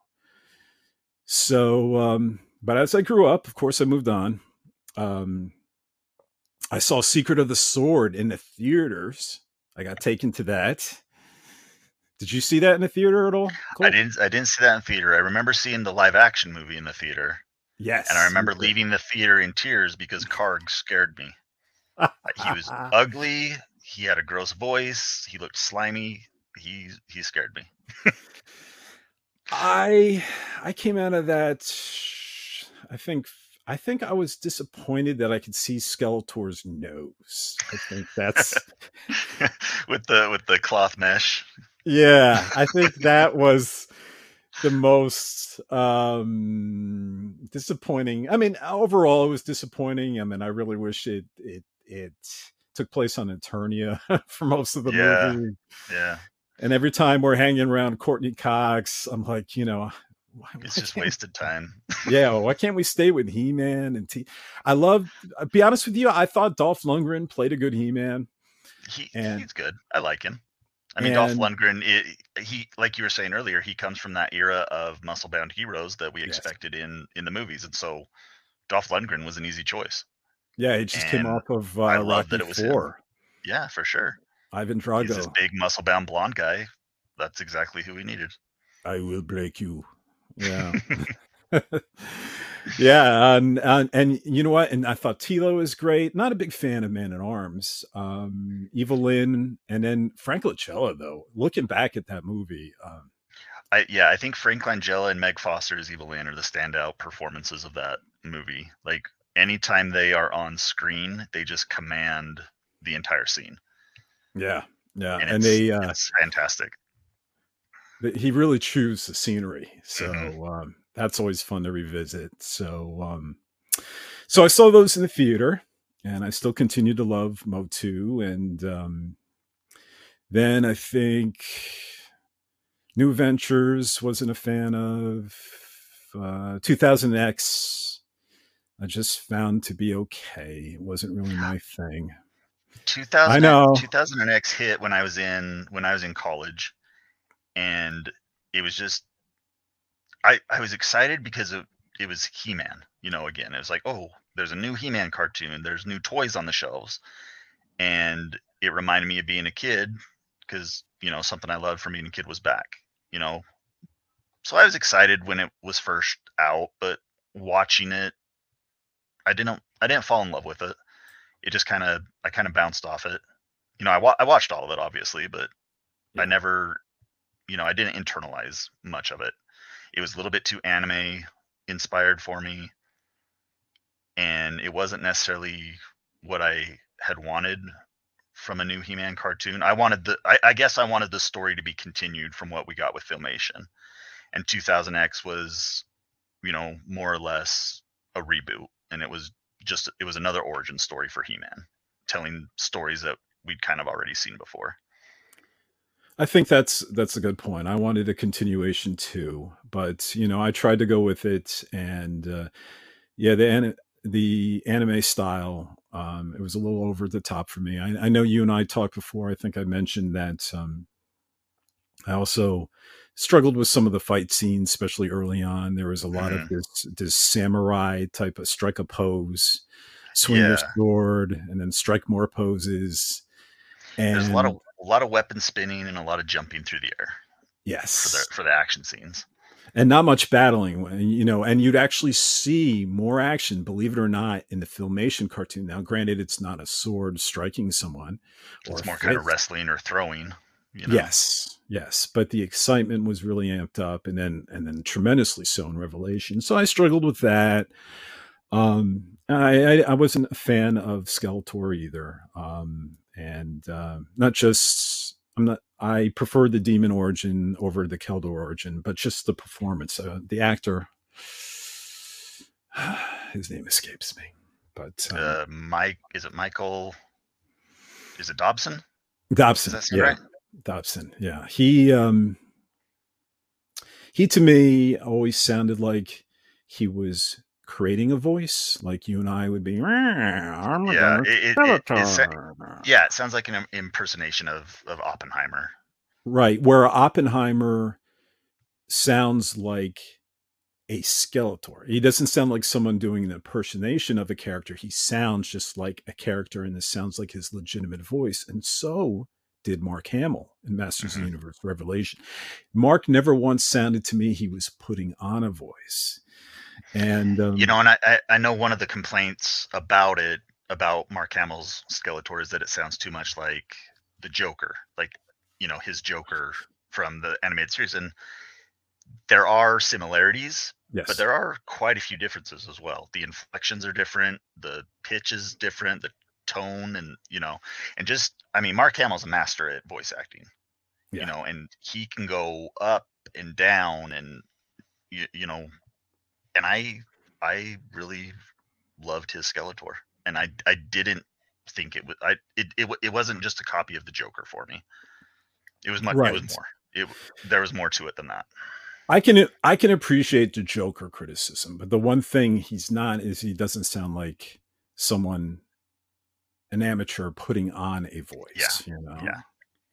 so, um, but as I grew up, of course, I moved on. Um, I saw Secret of the Sword in the theaters. I got taken to that. Did you see that in the theater at all? I didn't. I didn't see that in theater. I remember seeing the live action movie in the theater. Yes, and I remember leaving the theater in tears because Karg scared me. he was ugly. He had a gross voice. He looked slimy. He he scared me. I I came out of that. I think I think I was disappointed that I could see Skeletor's nose. I think that's with the with the cloth mesh. Yeah, I think that was the most um disappointing. I mean, overall it was disappointing. I mean, I really wish it it it took place on Eternia for most of the yeah. movie. Yeah. And every time we're hanging around Courteney Cox, I'm like, you know, why, it's why just wasted time. yeah, why can't we stay with He Man and T? I love. I'll uh, be honest with you, I thought Dolph Lundgren played a good He Man. He, he's good. I like him. I mean, and, Dolph Lundgren, it, he like you were saying earlier, he comes from that era of muscle bound heroes that we yes. expected in in the movies, and so Dolph Lundgren was an easy choice. Yeah, he just and came off of uh, I love that it was Four. Him. Yeah, for sure. Ivan Drago. He's this big muscle bound blonde guy. That's exactly who we needed. I will break you. Yeah. yeah, and, and, and you know what? And I thought Teela was great. Not a big fan of Man at Arms. Um, Evil-Lyn, and then Frank Langella. Though looking back at that movie, um, I yeah, I think Frank Langella and Meg Foster's Evil-Lyn are the standout performances of that movie. Like anytime they are on screen, they just command the entire scene. Yeah, yeah, and, and they uh, it's fantastic. He really chews the scenery, so mm-hmm. um, that's always fun to revisit. So, um, so I saw those in the theater, and I still continue to love Motu, and um, then I think New Adventures wasn't a fan of. Uh, 2000X I just found to be okay. It wasn't really my thing. 2000 I know 2000X hit when I was in when I was in college and it was just I I was excited because it, it was He-Man, you know, again. It was like, "Oh, there's a new He-Man cartoon, there's new toys on the shelves." And it reminded me of being a kid because, you know, something I loved from being a kid was back, you know. So I was excited when it was first out, but watching it I didn't I didn't fall in love with it it just kind of I kind of bounced off it. You know, I wa- I watched all of it obviously, but yeah. I never, you know, I didn't internalize much of it. It was a little bit too anime inspired for me, and it wasn't necessarily what I had wanted from a new He-Man cartoon. I wanted the I, I guess I wanted the story to be continued from what we got with Filmation, and 2000X was, you know, more or less a reboot, and it was just it was another origin story for He-Man, telling stories that we'd kind of already seen before. I think that's that's a good point. I wanted a continuation too, but you know, I tried to go with it, and uh, yeah, the the anime style um, it was a little over the top for me. I, I, know you and I talked before. I think I mentioned that um, I also struggled with some of the fight scenes, especially early on. There was a lot mm. of this this samurai type of strike a pose, swing yeah. your sword, and then strike more poses. And There's a lot of a lot of weapon spinning and a lot of jumping through the air. Yes, for the for the action scenes. And not much battling, you know, and you'd actually see more action, believe it or not, in the filmation cartoon. Now, granted, it's not a sword striking someone, it's more kind of wrestling or throwing. You know? Yes, yes, but the excitement was really amped up, and then and then tremendously so in Revelation. So I struggled with that. Um, I, I, I wasn't a fan of Skeletor either, um, and uh, not just I'm not. I prefer the Demon origin over the Keldor origin, but just the performance, uh, the actor. His name escapes me, but um, uh, Mike is it Michael? Is it Dobson? Dobson, yeah. Right? Dobson. Yeah. He um he to me always sounded like he was creating a voice like you and I would be yeah, it, it, it, yeah, it sounds like an impersonation of of Oppenheimer. Right, where Oppenheimer sounds like a Skeletor. He doesn't sound like someone doing an impersonation of a character. He sounds just like a character and this sounds like his legitimate voice. And so did Mark Hamill in Masters mm-hmm. of the Universe Revelation. Mark never once sounded to me he was putting on a voice. And um, you know, and I, I know one of the complaints about it about Mark Hamill's Skeletor is that it sounds too much like the Joker, like you know his Joker from the animated series, and there are similarities, yes. but there are quite a few differences as well. The inflections are different, the pitch is different, the tone, and you know, and just I mean, Mark Hamill's a master at voice acting, yeah. you know, and he can go up and down, and you, you know, and I I really loved his Skeletor, and I I didn't think it was I it, it it wasn't just a copy of the Joker for me. It was much. Right. It was more. It there was more to it than that. I can I can appreciate the Joker criticism, but the one thing he's not is he doesn't sound like someone an amateur putting on a voice. Yeah. You know? Yeah.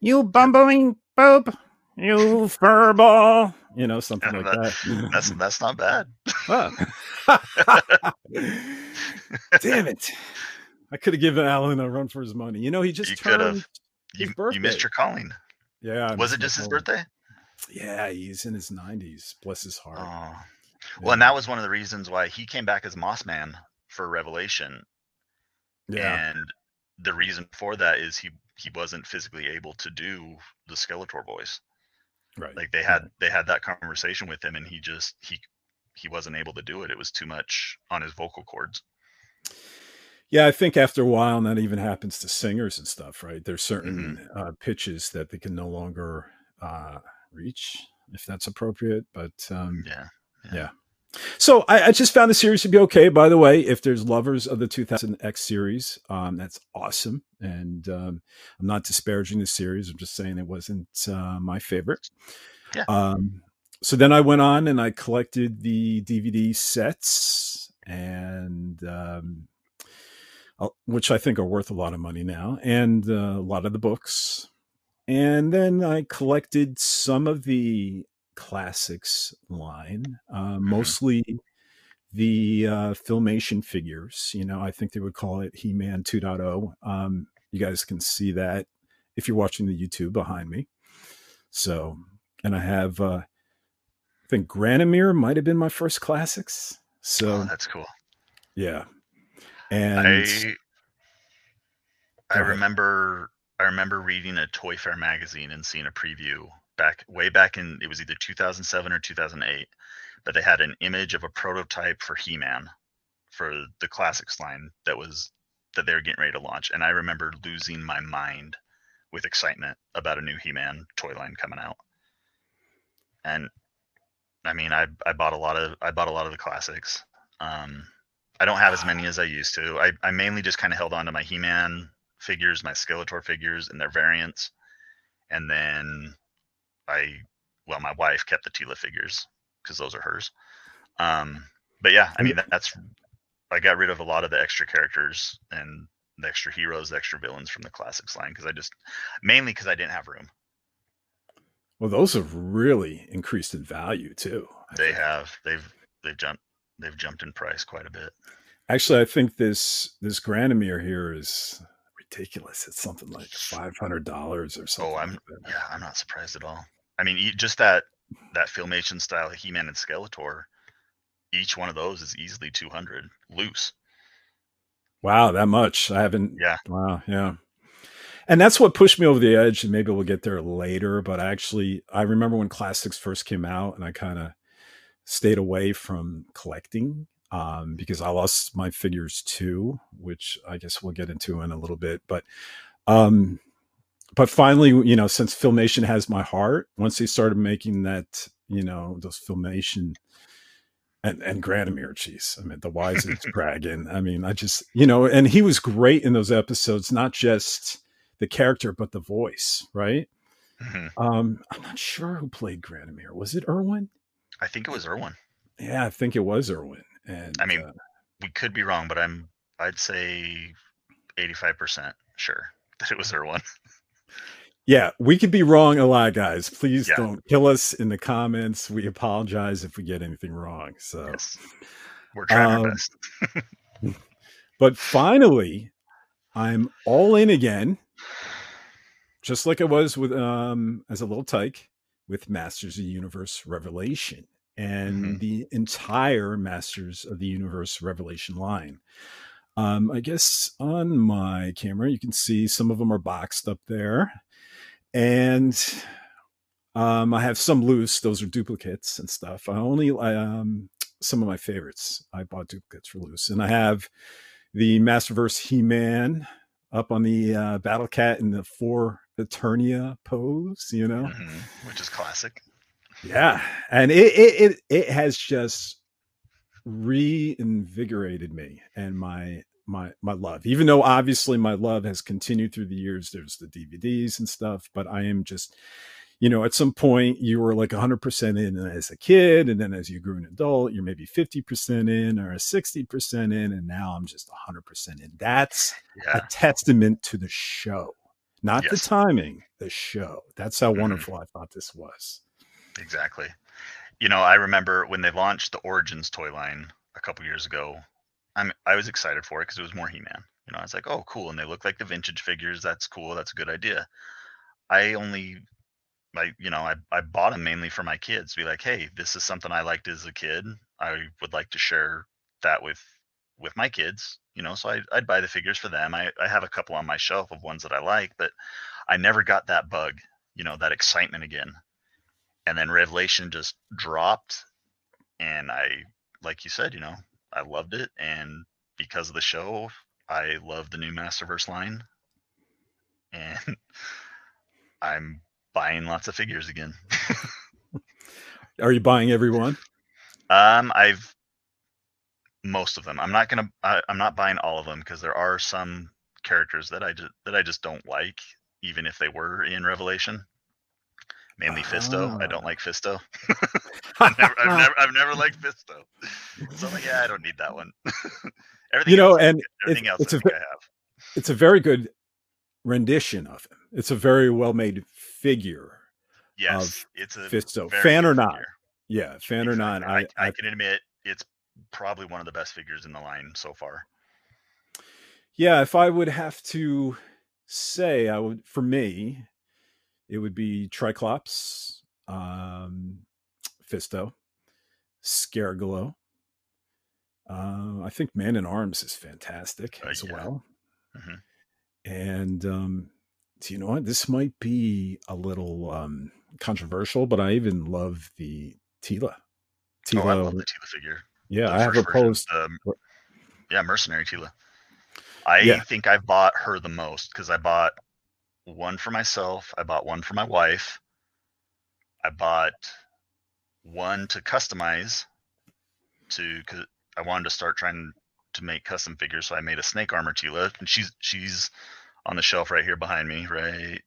You bumbling boob. You furball. You know, something yeah, like that, that. That's that's not bad. Damn it. I could have given Alan a run for his money. You know, he just you turned you, you missed your calling. Yeah. Was it just his birthday? Yeah, he's in his 90s. Bless his heart. Oh. Well, and that was one of the reasons why he came back as Moss Man for Revelation. Yeah. And the reason for that is he he wasn't physically able to do the Skeletor voice. Right. Like they had they had that conversation with him and he just he he wasn't able to do it. It was too much on his vocal cords. Yeah, I think after a while, and that even happens to singers and stuff, right? There's certain mm-hmm. uh, pitches that they can no longer uh, reach, if that's appropriate. But um, yeah, yeah. yeah. So I, I, just found the series to be okay. By the way, if there's lovers of the 2000X series, um, that's awesome. And um, I'm not disparaging the series. I'm just saying it wasn't uh, my favorite. Yeah. Um, so then I went on and I collected the DVD sets and um, which I think are worth a lot of money now, and uh, a lot of the books. And then I collected some of the classics line, uh, mm-hmm. mostly the uh, filmation figures. You know, I think they would call it He Man 2.0. Um, you guys can see that if you're watching the YouTube behind me. So, and I have, uh, I think Granamyr might have been my first classics. So oh, that's cool. Yeah. And I, I remember, I remember reading a Toy Fair magazine and seeing a preview back way back in it was either 2007 or 2008 but they had an image of a prototype for he-man for the classics line that was that they were getting ready to launch and i remember losing my mind with excitement about a new he-man toy line coming out. And i mean i i bought a lot of i bought a lot of the classics um i don't have as many as i used to. I, I mainly just kind of held on to my he-man figures my skeletor figures and their variants and then I well, my wife kept the Teela figures because those are hers. Um, but yeah, I mean that, that's I got rid of a lot of the extra characters and the extra heroes, the extra villains from the classics line because I just mainly because I didn't have room. Well, those have really increased in value too. I they think. have. They've they've jumped they've jumped in price quite a bit. Actually, I think this this Granamyr here is ridiculous. It's something like five hundred dollars or oh, something. Oh, I'm like yeah, I'm not surprised at all. I mean, just that that filmation style He-Man and Skeletor, each one of those is easily 200 loose. Wow, that much. I haven't. Yeah. Wow. Yeah. And that's what pushed me over the edge. And maybe we'll get there later. But I actually, I remember when classics first came out and I kind of stayed away from collecting um, because I lost my figures too, which I guess we'll get into in a little bit. But um, but finally, you know, since Filmation has my heart, once they started making that, you know, those Filmation and and Granamyr, geez, I mean, the wisest dragon. I mean, I just, you know, and he was great in those episodes, not just the character, but the voice, right? Mm-hmm. Um, I'm not sure who played Granamyr. Was it Erwin? I think it was Erwin. Yeah, I think it was Erwin. And I mean, uh, we could be wrong, but I'm I'd say 85% sure that it was Erwin. Yeah, we could be wrong a lot, guys. Please yeah. don't kill us in the comments. We apologize if we get anything wrong. So yes. we're trying um, our best. but finally, I'm all in again. just like I was with um as a little tyke with Masters of the Universe Revelation and Mhm. the entire Masters of the Universe Revelation line. Um, I guess on my camera you can see some of them are boxed up there, and um, I have some loose. Those are duplicates and stuff. I only um, some of my favorites. I bought duplicates for loose, and I have the Masterverse He-Man up on the uh, Battle Cat in the For Eternia pose. You know, Mhm, which is classic. yeah, and it it it, it has just reinvigorated me and my my my love. Even though obviously my love has continued through the years. There's the DVDs and stuff, but I am just you know, at some point you were like 100% in as a kid, and then as you grew an adult, you're maybe 50% in or 60% in, and now I'm just 100% in. That's Yeah. a testament to the show, not the timing, the show. That's how Mhm. wonderful I thought this was. Exactly. You know, I remember when they launched the Origins toy line a couple years ago. I'm I was excited for it because it was more He-Man. You know, I was like, "Oh, cool!" And they look like the vintage figures. That's cool. That's a good idea. I only, I you know, I I bought them mainly for my kids. Be like, "Hey, this is something I liked as a kid. I would like to share that with with my kids." You know, so I, I'd buy the figures for them. I I have a couple on my shelf of ones that I like, but I never got that bug. You know, that excitement again and then revelation just dropped and i like you said you know i loved it and because of the show i love the new masterverse line. And i'm buying lots of figures again. Are you buying everyone? um i've most of them. I'm not gonna I, i'm not buying all of them because there are some characters that i just that i just don't like even if they were in revelation mainly fisto i Ah. don't like fisto I've never, I've never, I've never liked Fisto. So I'm like, yeah, I don't need that one. everything, you know, else, and everything it's, else, it's I a think I have. it's a very good rendition of him. It's a very well made figure. Yes, it's a Fisto, fan or not. figure. Yeah, fan or not, I, I I can admit it's probably one of the best figures in the line so far. yeah, if I would have to say, I would for me, it would be Triclops, um, Fisto, Scare Glow. Uh, I think Man in Arms is fantastic Uh, as yeah. well. Mhm. And um, do you know what? This might be a little um, controversial, but I even love the Teela. Teela, Oh, I love the Teela figure. yeah, The I have a post. um, yeah, Mercenary Teela. I Yeah. think I've bought her the most because I bought one for myself. I bought one for my wife. I bought one to customize to because I wanted to start trying to make custom figures. So I made a snake armor Teela, and she's she's on the shelf right here behind me, right.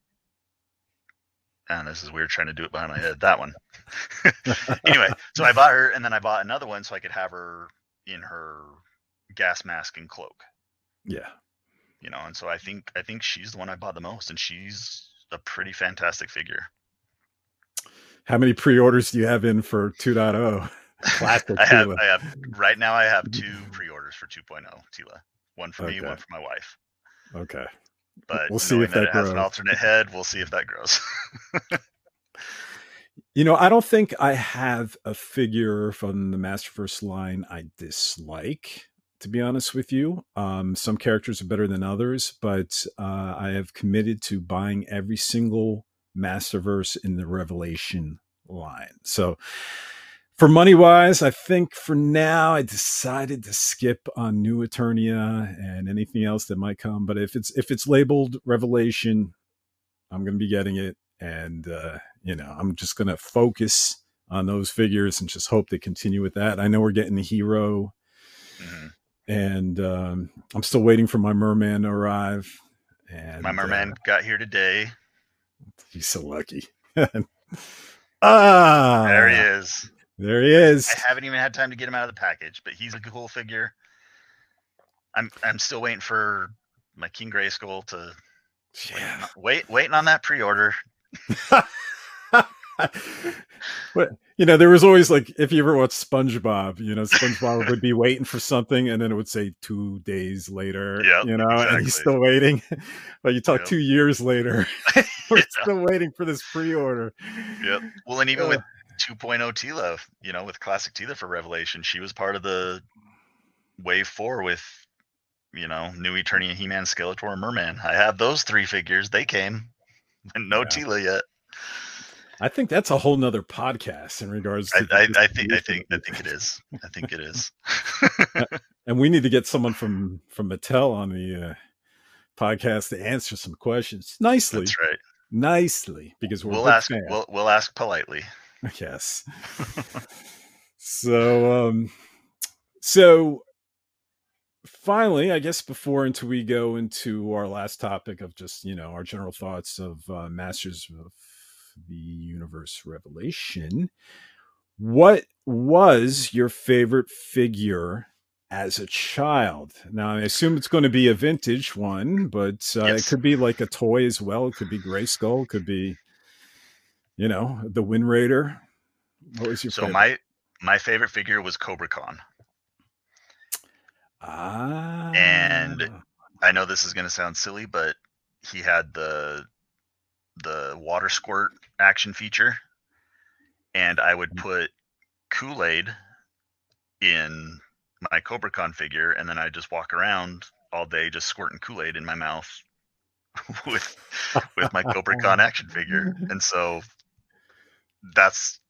And this is weird trying to do it behind my head. That one. anyway, so I bought her, and then I bought another one so I could have her in her gas mask and cloak. Yeah. You know, and so I think I think she's the one I bought the most, and she's a pretty fantastic figure. How many pre-orders do you have in for 2.0? Classic I have I have right now I have two pre-orders for 2.0 Teela. One for me, one for my wife. Okay. But We'll see if that, that has an grows. alternate head, we'll see if that grows. You know, I don't think I have a figure from the Masterverse line I dislike, to be honest with you. Um, some characters are better than others, but uh, I have committed to buying every single Masterverse in the Revelation line. So, for money wise, I think for now I decided to skip on New Eternia and anything else that might come. But if it's if it's labeled Revelation, I'm going to be getting it, and uh, you know I'm just going to focus on those figures and just hope they continue with that. I know we're getting the hero, Mhm. And um, I'm still waiting for my merman to arrive. And My merman uh, got here today. he's so lucky. ah, There he is. There he is. I haven't even had time to get him out of the package, but he's a cool figure. I'm I'm still waiting for my King Gray Grayskull to Yeah. on- wait waiting on that pre-order. but you know, there was always like if you ever watch SpongeBob, you know, SpongeBob would be waiting for something, and then it would say two days later. Yep, you know, and he's still waiting. but you talk Yep. two years later, we're Yeah. still waiting for this pre-order. Yep. Well, and even Uh, with 2.0 Teela, you know, with classic Teela for Revelation, she was part of the wave four with, you know, New Eternia, He Man, Skeletor, and Merman. I have those three figures. They came, and no Yeah. Teela yet. I think that's a whole nother podcast in regards I, to. the I, I think I think I think it is. I think it is. and we need to get someone from from Mattel on the uh, podcast to answer some questions nicely, That's right. nicely, because we're We'll ask. fans. We'll we'll ask politely. yes. so, um, so finally, I guess before until we go into our last topic of just you know our general thoughts of uh, Masters of the Universe Revelation, what was your favorite figure? As a child, now I assume it's going to be a vintage one, but uh, it could be like a toy as well. It could be Grayskull, it could be, you know, the Wind Raider. What was your So favorite? my my favorite figure was Cobra Khan. ah, and I know this is going to sound silly, but he had the the water squirt action feature, and I would mm-hmm. put Kool Aid in my Cobra Khan figure, and then I just walk around all day just squirting Kool Aid in my mouth with with my Cobra Khan action figure, and so that's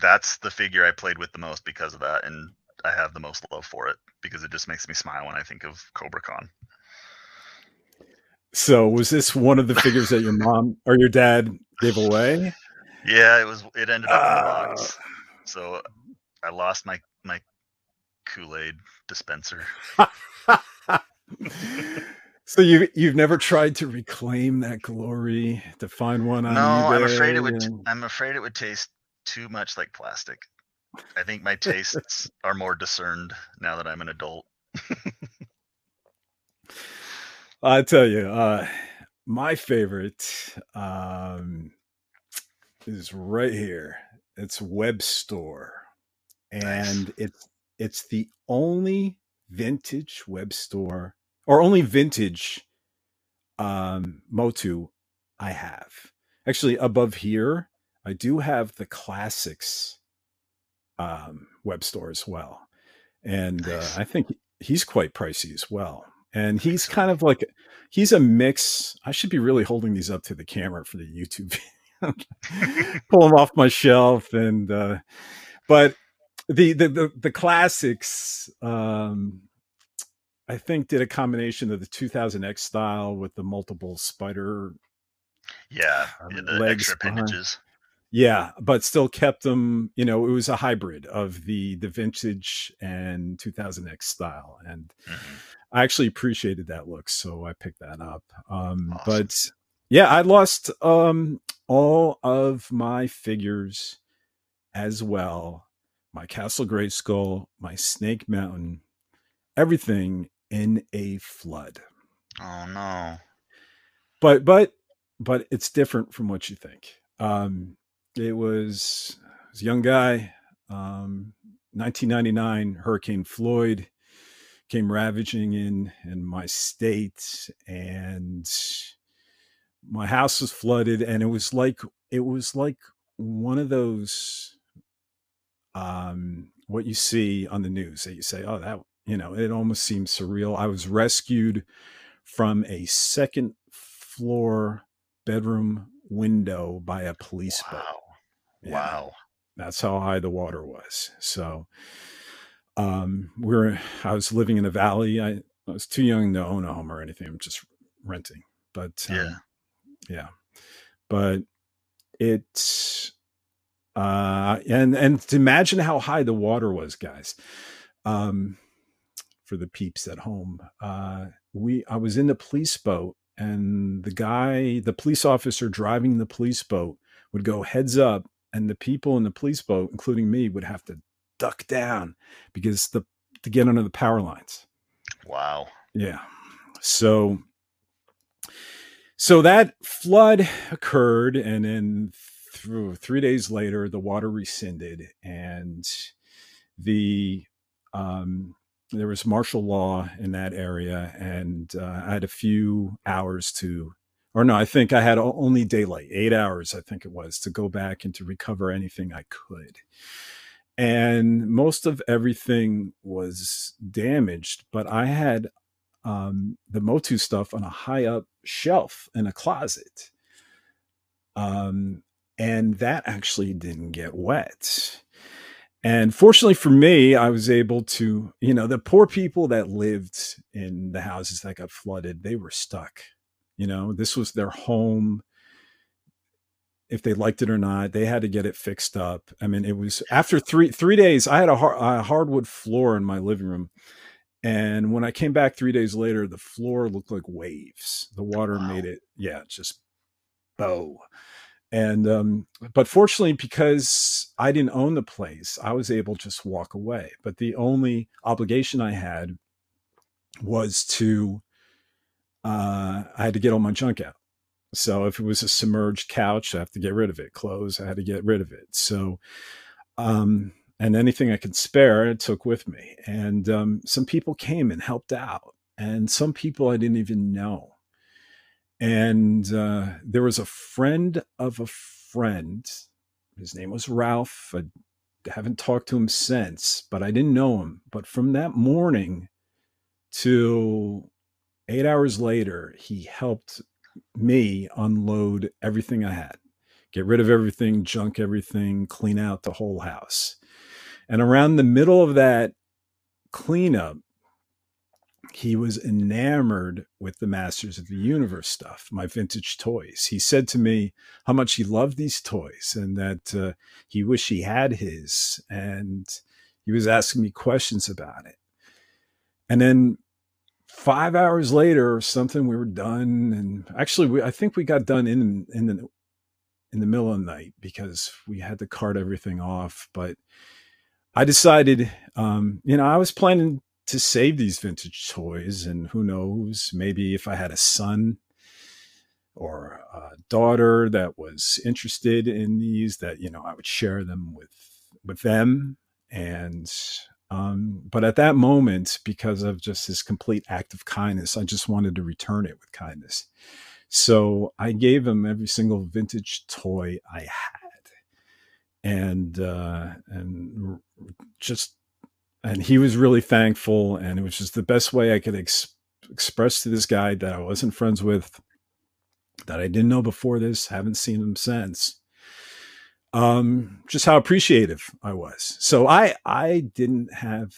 that's the figure I played with the most because of that, and I have the most love for it because it just makes me smile when I think of Cobra Khan. So was this one of the figures that your mom or your dad gave away? Yeah, it was. It ended up in the box, uh. so I lost my my Kool Aid dispenser. so you you've never tried to reclaim that glory to find one on No, I'm afraid it would. and- I'm afraid it would taste too much like plastic. I think my tastes are more discerned now that I'm an adult. I tell you, uh, my favorite um, is right here. It's Webstor, and it's it's the only vintage Webstor or only vintage um, Motu I have. Actually, above here, I do have the classics um, Webstor as well, and uh, I think he's quite pricey as well. And he's kind of like he's a mix. I should be really holding these up to the camera for the YouTube. video. Pull them off my shelf, and uh, but the the the, the classics. Um, I think did a combination of the 2000X style with the multiple spider Yeah, Um, yeah, the legs appendages. yeah, but still kept them. You know, it was a hybrid of the the vintage and 2000X style, and Mhm. I actually appreciated that look, so I picked that up. Um, Awesome. But yeah, I lost um, all of my figures as well. My Castle Grayskull, my Snake Mountain, everything in a flood. Oh no. but but but it's different from what you think um it was, I was a young guy um 1999 hurricane floyd came ravaging in in my state and my house was flooded and it was like it was like one of those um what you see on the news that you say oh that you know it almost seems surreal i was rescued from a second floor bedroom window by a police boat Wow. Yeah, Wow. that's how high the water was so um we're i was living in a valley. I, I was too young to own a home or anything. I'm just renting. But um, Yeah. yeah. But it's uh and and to imagine how high the water was guys um for the peeps at home uh we i was in the police boat and the guy the police officer driving the police boat would go heads up and the people in the police boat including me would have to duck down because the to get under the power lines Wow. yeah. So so that flood occurred and then through three days later, the water rescinded, and the um, there was martial law in that area, and uh, I had a few hours to, or no, I think I had only daylight, eight hours, I think it was, to go back and to recover anything I could. And most of everything was damaged, but I had um, the Motu stuff on a high up shelf in a closet. Um, and that actually didn't get wet. And fortunately for me, I was able to, you know, the poor people that lived in the houses that got flooded, they were stuck. You know, this was their home. If they liked it or not, they had to get it fixed up. I mean, it was after three three days. I had a, hard, a hardwood floor in my living room, and when I came back three days later, the floor looked like waves. The water wow. made it, yeah, just bow and um, but fortunately because i didn't own the place i was able to just walk away but the only obligation i had was to uh, i had to get all my junk out so if it was a submerged couch i have to get rid of it clothes i had to get rid of it so um, and anything i could spare i took with me and um, some people came and helped out and some people i didn't even know and uh, there was a friend of a friend. His name was Ralph. I haven't talked to him since, but I didn't know him. But from that morning to eight hours later, he helped me unload everything I had, get rid of everything, junk everything, clean out the whole house. And around the middle of that cleanup, he was enamored with the Masters of the Universe stuff, my vintage toys. He said to me how much he loved these toys and that uh, he wished he had his. And he was asking me questions about it. And then five hours later or something, we were done. And actually, we, I think we got done in, in the, in the middle of the night because we had to cart everything off. But I decided, um, you know, I was planning to save these vintage toys. And who knows, maybe if I had a son or a daughter that was interested in these, that, you know, I would share them with, with them. And, um, but at that moment, because of just this complete act of kindness, I just wanted to return it with kindness. So I gave him every single vintage toy I had and uh, and just and he was really thankful and it was just the best way i could ex- express to this guy that i wasn't friends with that i didn't know before this haven't seen him since um just how appreciative i was so i i didn't have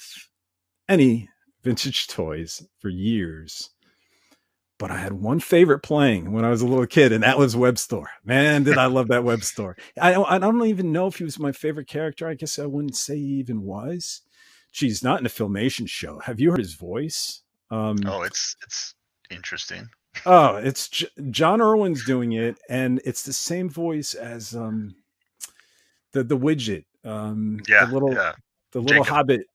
any vintage toys for years but I had one favorite playing when I was a little kid, and that was Webstor. Man, did I love that Webstor! I, I don't even know if he was my favorite character. I guess I wouldn't say he even was geez, not in a filmation show. Have you heard his voice? Um, oh, it's it's interesting. oh, it's J- John Erwin's doing it, and it's the same voice as um, the the widget. Um, yeah, the little yeah. the little Jacob. Hobbit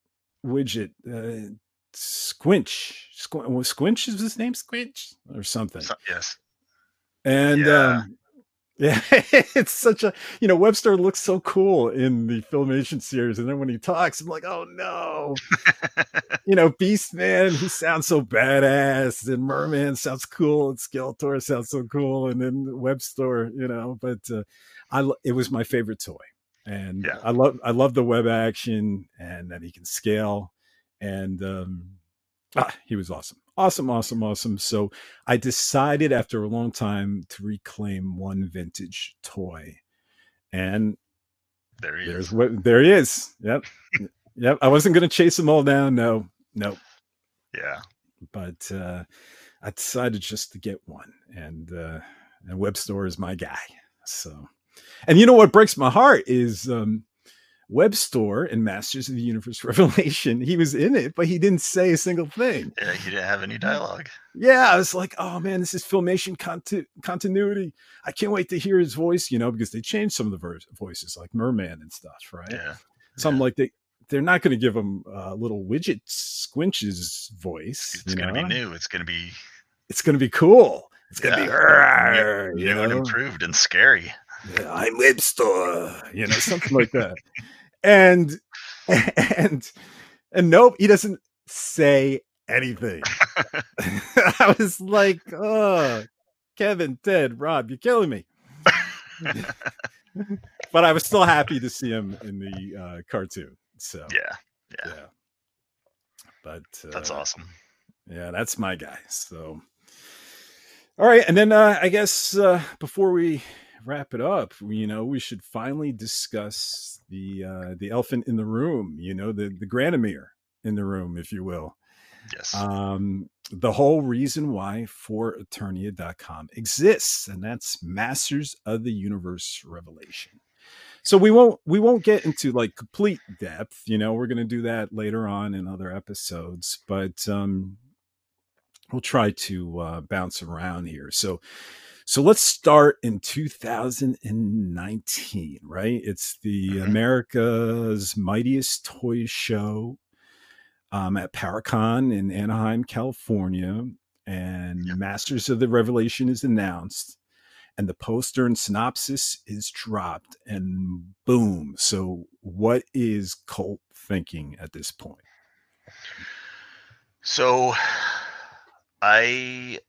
widget. Uh, Squinch. Squinch. Squinch is his name? Squinch or something. So, yes. And yeah. um, yeah, it's such a you know Webstor looks so cool in the filmation series, and then when he talks, I'm like, oh no, you know, Beast Man, he sounds so badass, and Merman sounds cool, and Skeletor sounds so cool, and then Webstor, you know, but uh, I it was my favorite toy, and yeah. I love I love the web action and that he can scale, and um, ah, he was awesome awesome, awesome, awesome. So I decided after a long time to reclaim one vintage toy, and there he there's is. What, there he is. Yep, yep. I wasn't going to chase them all down. No, no. Yeah, but uh, I decided just to get one, and uh, and Webstor is my guy. So, and you know what breaks my heart is um, Webstor in Masters of the Universe Revelation. He was in it, but he didn't say a single thing. Yeah, he didn't have any dialogue. Yeah, I was like, oh man, this is filmation conti- continuity. I can't wait to hear his voice, you know, because they changed some of the ver- voices, like Merman and stuff, right? Yeah. Some yeah. like they they're not going to give him a little widget squinch's voice. It's going to be new. It's going to be. It's going to be cool. It's going to yeah. be new, new and improved and scary. Yeah, I'm Webstor, you know, something like that. And and and nope, he doesn't say anything. I was like, oh, Kevin, Ted, Rob, you're killing me. but I was still happy to see him in the uh, cartoon. So yeah, yeah, yeah. But uh, that's awesome. Yeah, that's my guy. So, all right, and then uh, I guess uh, before we wrap it up, you know, we should finally discuss the uh, the elephant in the room. You know, the the Granamyr in the room, if you will. Yes. Um, the whole reason why ForEternia.com exists, and that's Masters of the Universe Revelation. So we won't we won't get into like complete depth, you know, we're gonna do that later on in other episodes, but um we'll try to uh, bounce around here. So so let's start in 2019, right? It's the mm-hmm. America's Mightiest Toy Show um, at PowerCon in Anaheim, California, and yep. Masters of the Revelation is announced, and the poster and synopsis is dropped, and boom. So, what is Colt thinking at this point? So, I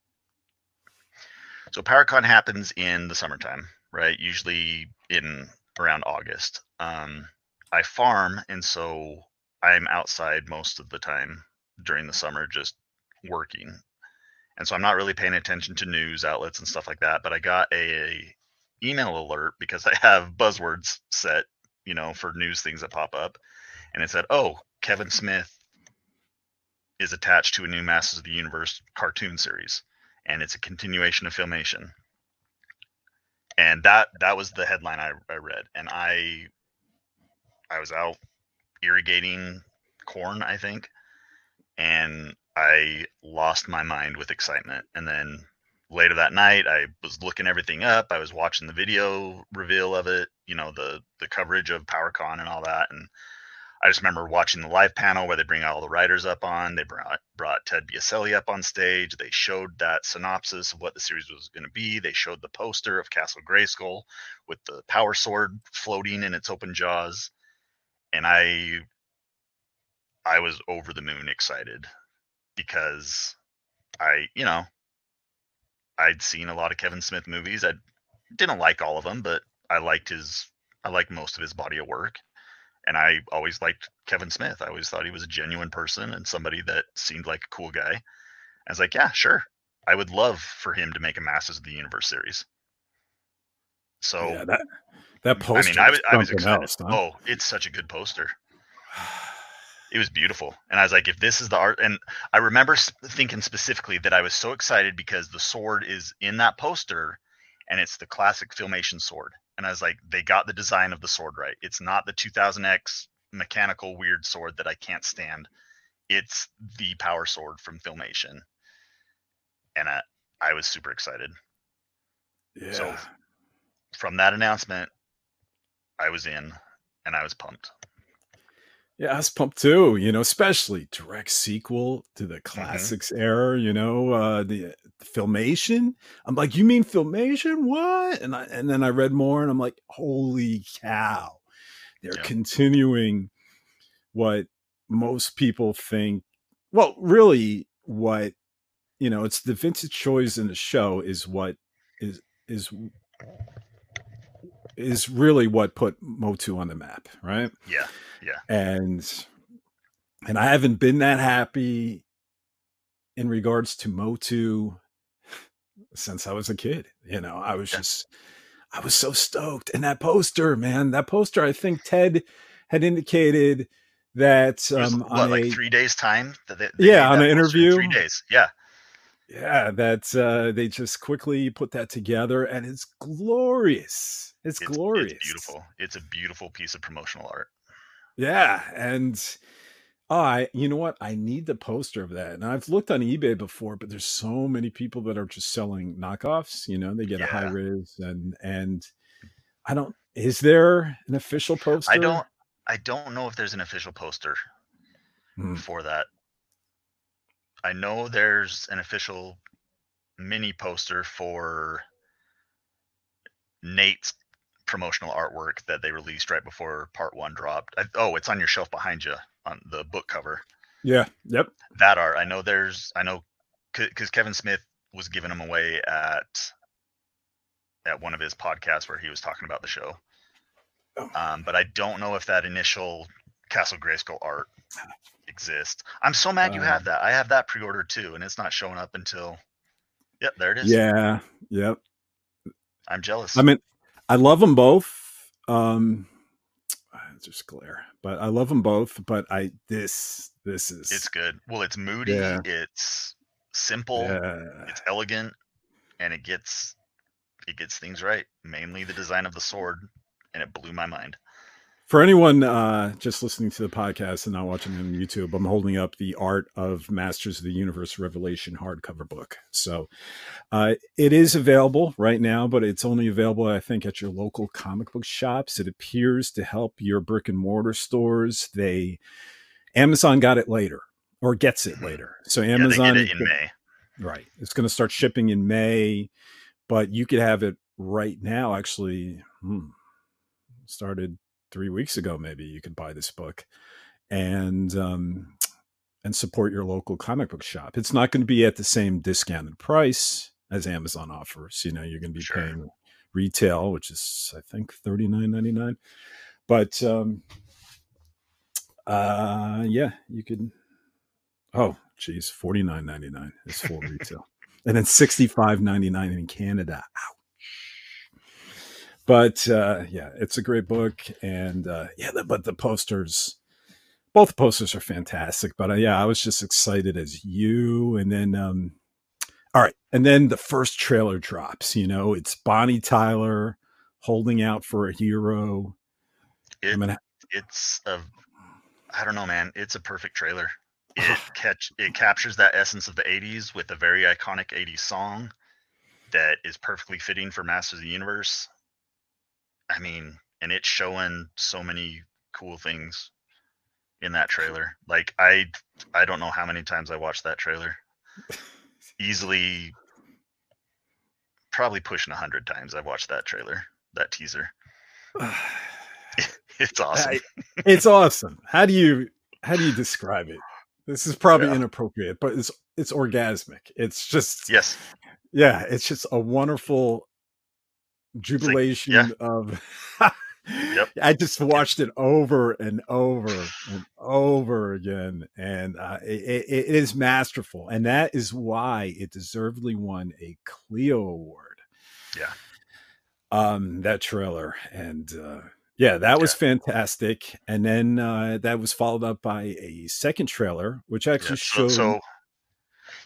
so PowerCon happens in the summertime, right? Usually in around August. Um, I farm, and so I'm outside most of the time during the summer, just working, and so I'm not really paying attention to news outlets and stuff like that. But I got a, email alert because I have buzzwords set, you know, for news things that pop up, and it said, "Oh, Kevin Smith is attached to a new Masters of the Universe cartoon series." And it's a continuation of filmation. And that that was the headline I, I read and i i was out irrigating corn i think and i lost my mind with excitement. And then later that night i was looking everything up. I was watching the video reveal of it you know the the coverage of powercon and all that and I just remember watching the live panel where they bring all the writers up on. They brought brought Ted Biaselli up on stage. They showed that synopsis of what the series was going to be. They showed the poster of Castle Grayskull with the power sword floating in its open jaws, and I I was over the moon excited because I, you know, I'd seen a lot of Kevin Smith movies. I didn't like all of them, but I liked his I liked most of his body of work and I always liked Kevin Smith. I always thought he was a genuine person and somebody that seemed like a cool guy. I was like, yeah, sure. I would love for him to make a Masters of the Universe series. So yeah, that that poster. I mean, I, I was excited. Else, huh? Oh, it's such a good poster. It was beautiful, and I was like, if this is the art, and I remember thinking specifically that I was so excited because the sword is in that poster, and it's the classic filmation sword and I was like, they got the design of the sword right. It's not the 2000X mechanical weird sword that I can't stand. It's the power sword from Filmation, and I, I was super excited. Yeah. So from that announcement, I was in, and I was pumped. Yeah, I was pumped too. You know, especially direct sequel to the mm-hmm. classics mm-hmm. era. You know, uh, the, the, filmation. I'm like, you mean filmation? What? And I and then I read more, and I'm like, holy cow! They're continuing what most people think. Well, really, what you know, it's the vintage choice in the show is what is is is really what put Motu on the map, right? Yeah, yeah. And and I haven't been that happy in regards to Motu since I was a kid. You know, I was just I was so stoked. And that poster, man, that poster, I think Ted had indicated that um what, on like a, three days time that they, they yeah on an interview three days yeah yeah that uh they just quickly put that together and it's glorious it's, it's glorious. It's beautiful. It's a beautiful piece of promotional art. Yeah, and I, you know what? I need the poster of that. And I've looked on eBay before, but there's so many people that are just selling knockoffs. You know, they get yeah. a high res, and and I don't. Is there an official poster? I don't. I don't know if there's an official poster hmm. for that. I know there's an official mini poster for Nate's promotional artwork that they released right before part one dropped. I, oh, it's on your shelf behind you on the book cover. Yeah. Yep. That art, I know. There's, I know, because Kevin Smith was giving them away at at one of his podcasts where he was talking about the show. Oh. Um, but I don't know if that initial Castle Grayskull art exists. I'm so mad you Uh, have that. I have that pre-ordered too, and it's not showing up until. Yep, there it is. Yeah. Yep. I'm jealous. I mean, I love them both. Um, it's just glare, but I love them both. But I this this is it's good. Well, it's moody. Yeah. It's simple. yeah. It's elegant, and it gets it gets things right. Mainly the design of the sword, and it blew my mind. For anyone uh, just listening to the podcast and not watching on YouTube, I'm holding up the Art of Masters of the Universe Revelation hardcover book. So uh, it is available right now, but it's only available, I think, at your local comic book shops. It appears to help your brick and mortar stores. They Amazon got it later or gets it Mhm. later. So Yeah, Amazon is it in May. Right. It's going to start shipping in May, but you could have it right now. Actually, hmm, started three weeks ago. Maybe you could buy this book and um, and support your local comic book shop. It's not going to be at the same discounted price as Amazon offers. You know, you're going to be Sure. paying retail, which is I think thirty nine ninety nine. But um, uh, yeah, you could. Oh, geez, forty nine ninety nine is full retail, and then sixty five ninety nine in Canada. Ouch. But uh, yeah, it's a great book, and uh, yeah, the, but the posters, both posters are fantastic. But uh, yeah, I was just excited as you, and then um, all right, and then the first trailer drops. You know, it's Bonnie Tyler holding out for a hero. It, I mean, it's a I don't know, man. It's a perfect trailer. It catch it captures that essence of the '80s with a very iconic '80s song that is perfectly fitting for Masters of the Universe. I mean, and it's showing so many cool things in that trailer. Like I, I don't know how many times I watched that trailer. Easily, probably pushing a hundred times I've watched that trailer, that teaser. It's awesome. It's awesome. How do you how do you describe it? This is probably Yeah. inappropriate, but it's it's orgasmic. It's just yes, yeah, it's just a wonderful jubilation yeah. of Yep. I just watched it over and over and over again, and uh, it, it is masterful, and that is why it deservedly won a Clio Award. Yeah. um, that trailer, and uh, yeah, that was fantastic. And then uh, that was followed up by a second trailer, which Yeah, actually so, showed. so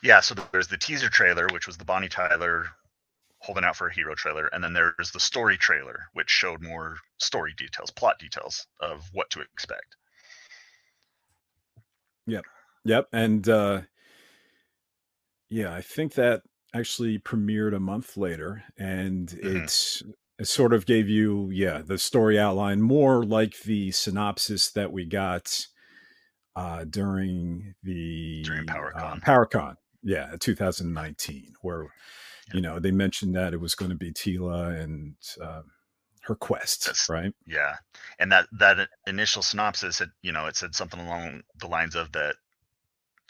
yeah, so there's the teaser trailer, which was the Bonnie Tyler holding out for a hero trailer, and then there's the story trailer, which showed more story details, plot details of what to expect. Yep, Yep. and uh, yeah, I think that actually premiered a month later, and Mhm. it's it sort of gave you yeah the story outline more like the synopsis that we got uh, during the During PowerCon. uh, PowerCon, yeah, 2019, where. You know they mentioned that it was going to be Teela and uh, her quest, That's- right? Yeah, and that that initial synopsis had you know it said something along the lines of that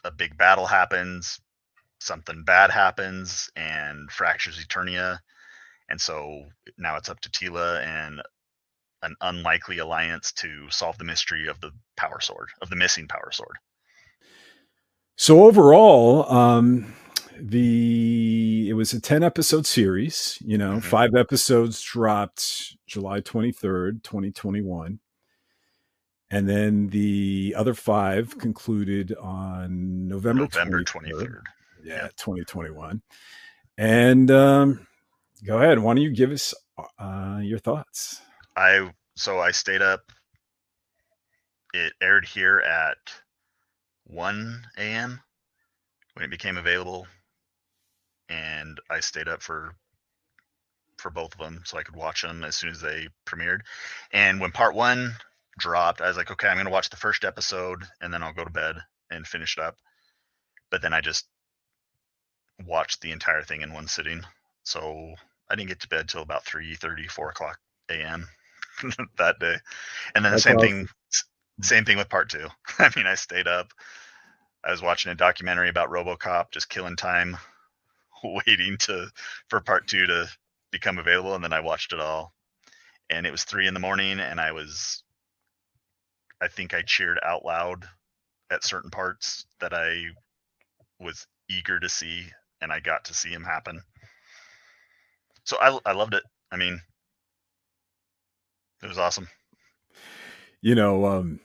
a big battle happens, something bad happens, and fractures Eternia, and so now it's up to Teela and an unlikely alliance to solve the mystery of the power sword of the missing power sword. So overall, um, the it was a ten episode series. You know, Mhm. five episodes dropped July twenty third, twenty twenty one, and then the other five concluded on November November twenty twenty third. third. Yeah, twenty twenty one. And um, go ahead. Why don't you give us uh, your thoughts? I so I stayed up. It aired here at 1 a.m. when it became available, and I stayed up for for both of them so I could watch them as soon as they premiered. And when part one dropped, I was like, okay, I'm gonna watch the first episode and then I'll go to bed and finish it up. But then I just watched the entire thing in one sitting, so I didn't get to bed till about 3 4 o'clock a.m. that day, and then That's the same awesome. thing. Same thing with part two. I mean, I stayed up. I was watching a documentary about RoboCop, just killing time, waiting to for part two to become available, and then I watched it all. And it was three in the morning, and I was, I think I cheered out loud at certain parts that I was eager to see, and I got to see him happen. So I I loved it. I mean, it was awesome. You know, um,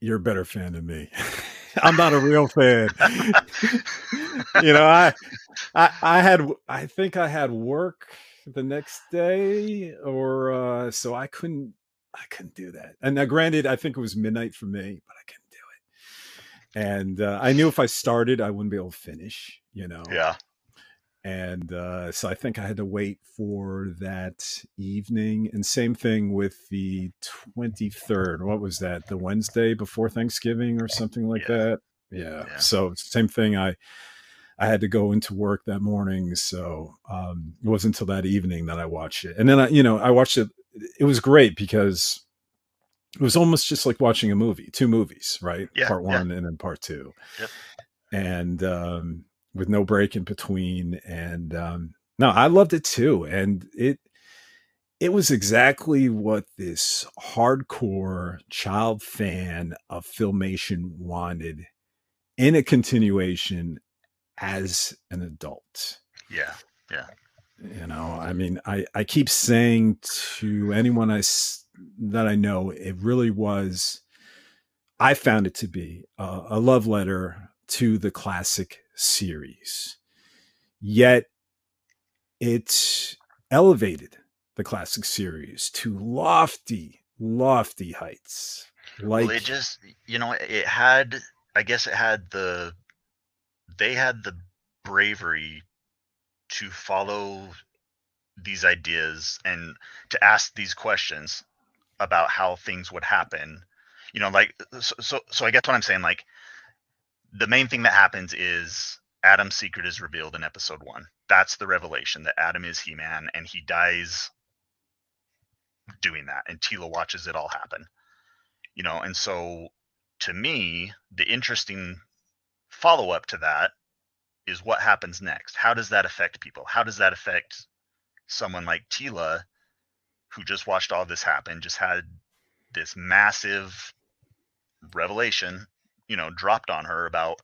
you're a better fan than me. I'm not a real fan. you know, I, I, I had, I think I had work the next day, or uh, so I couldn't, I couldn't do that. And now, granted, I think it was midnight for me, but I couldn't do it. And uh, I knew if I started, I wouldn't be able to finish. You know, Yeah, and uh, so I think I had to wait for that evening. And same thing with the twenty third. What was that? The Wednesday before Thanksgiving or something like Yeah. that. Yeah. Yeah. So same thing. I I had to go into work that morning, so um, it wasn't until that evening that I watched it. And then I, you know, I watched it. It was great because it was almost just like watching a movie, two movies, right? Yeah, part one and then part two. Yep. And um, with no break in between. And um, no, I loved it too. And it it was exactly what this hardcore child fan of filmation wanted in a continuation as an adult yeah, Yeah. you know i mean i i keep saying to anyone I, that i know it really was i found it to be a, a love letter to the classic series yet it elevated the classic series to lofty lofty heights like well, it just you know it had. I guess it had the. They had the bravery to follow these ideas and to ask these questions about how things would happen. You know, like so. So, so I guess what I'm saying, like, the main thing that happens is Adam's secret is revealed in episode one. That's the revelation that Adam is He Man and he dies doing that. And Teela watches it all happen. You know, and so to me, the interesting follow up to that is what happens next. How does that affect people? How does that affect someone like Teela, who just watched all this happen, just had this massive revelation, you know, dropped on her about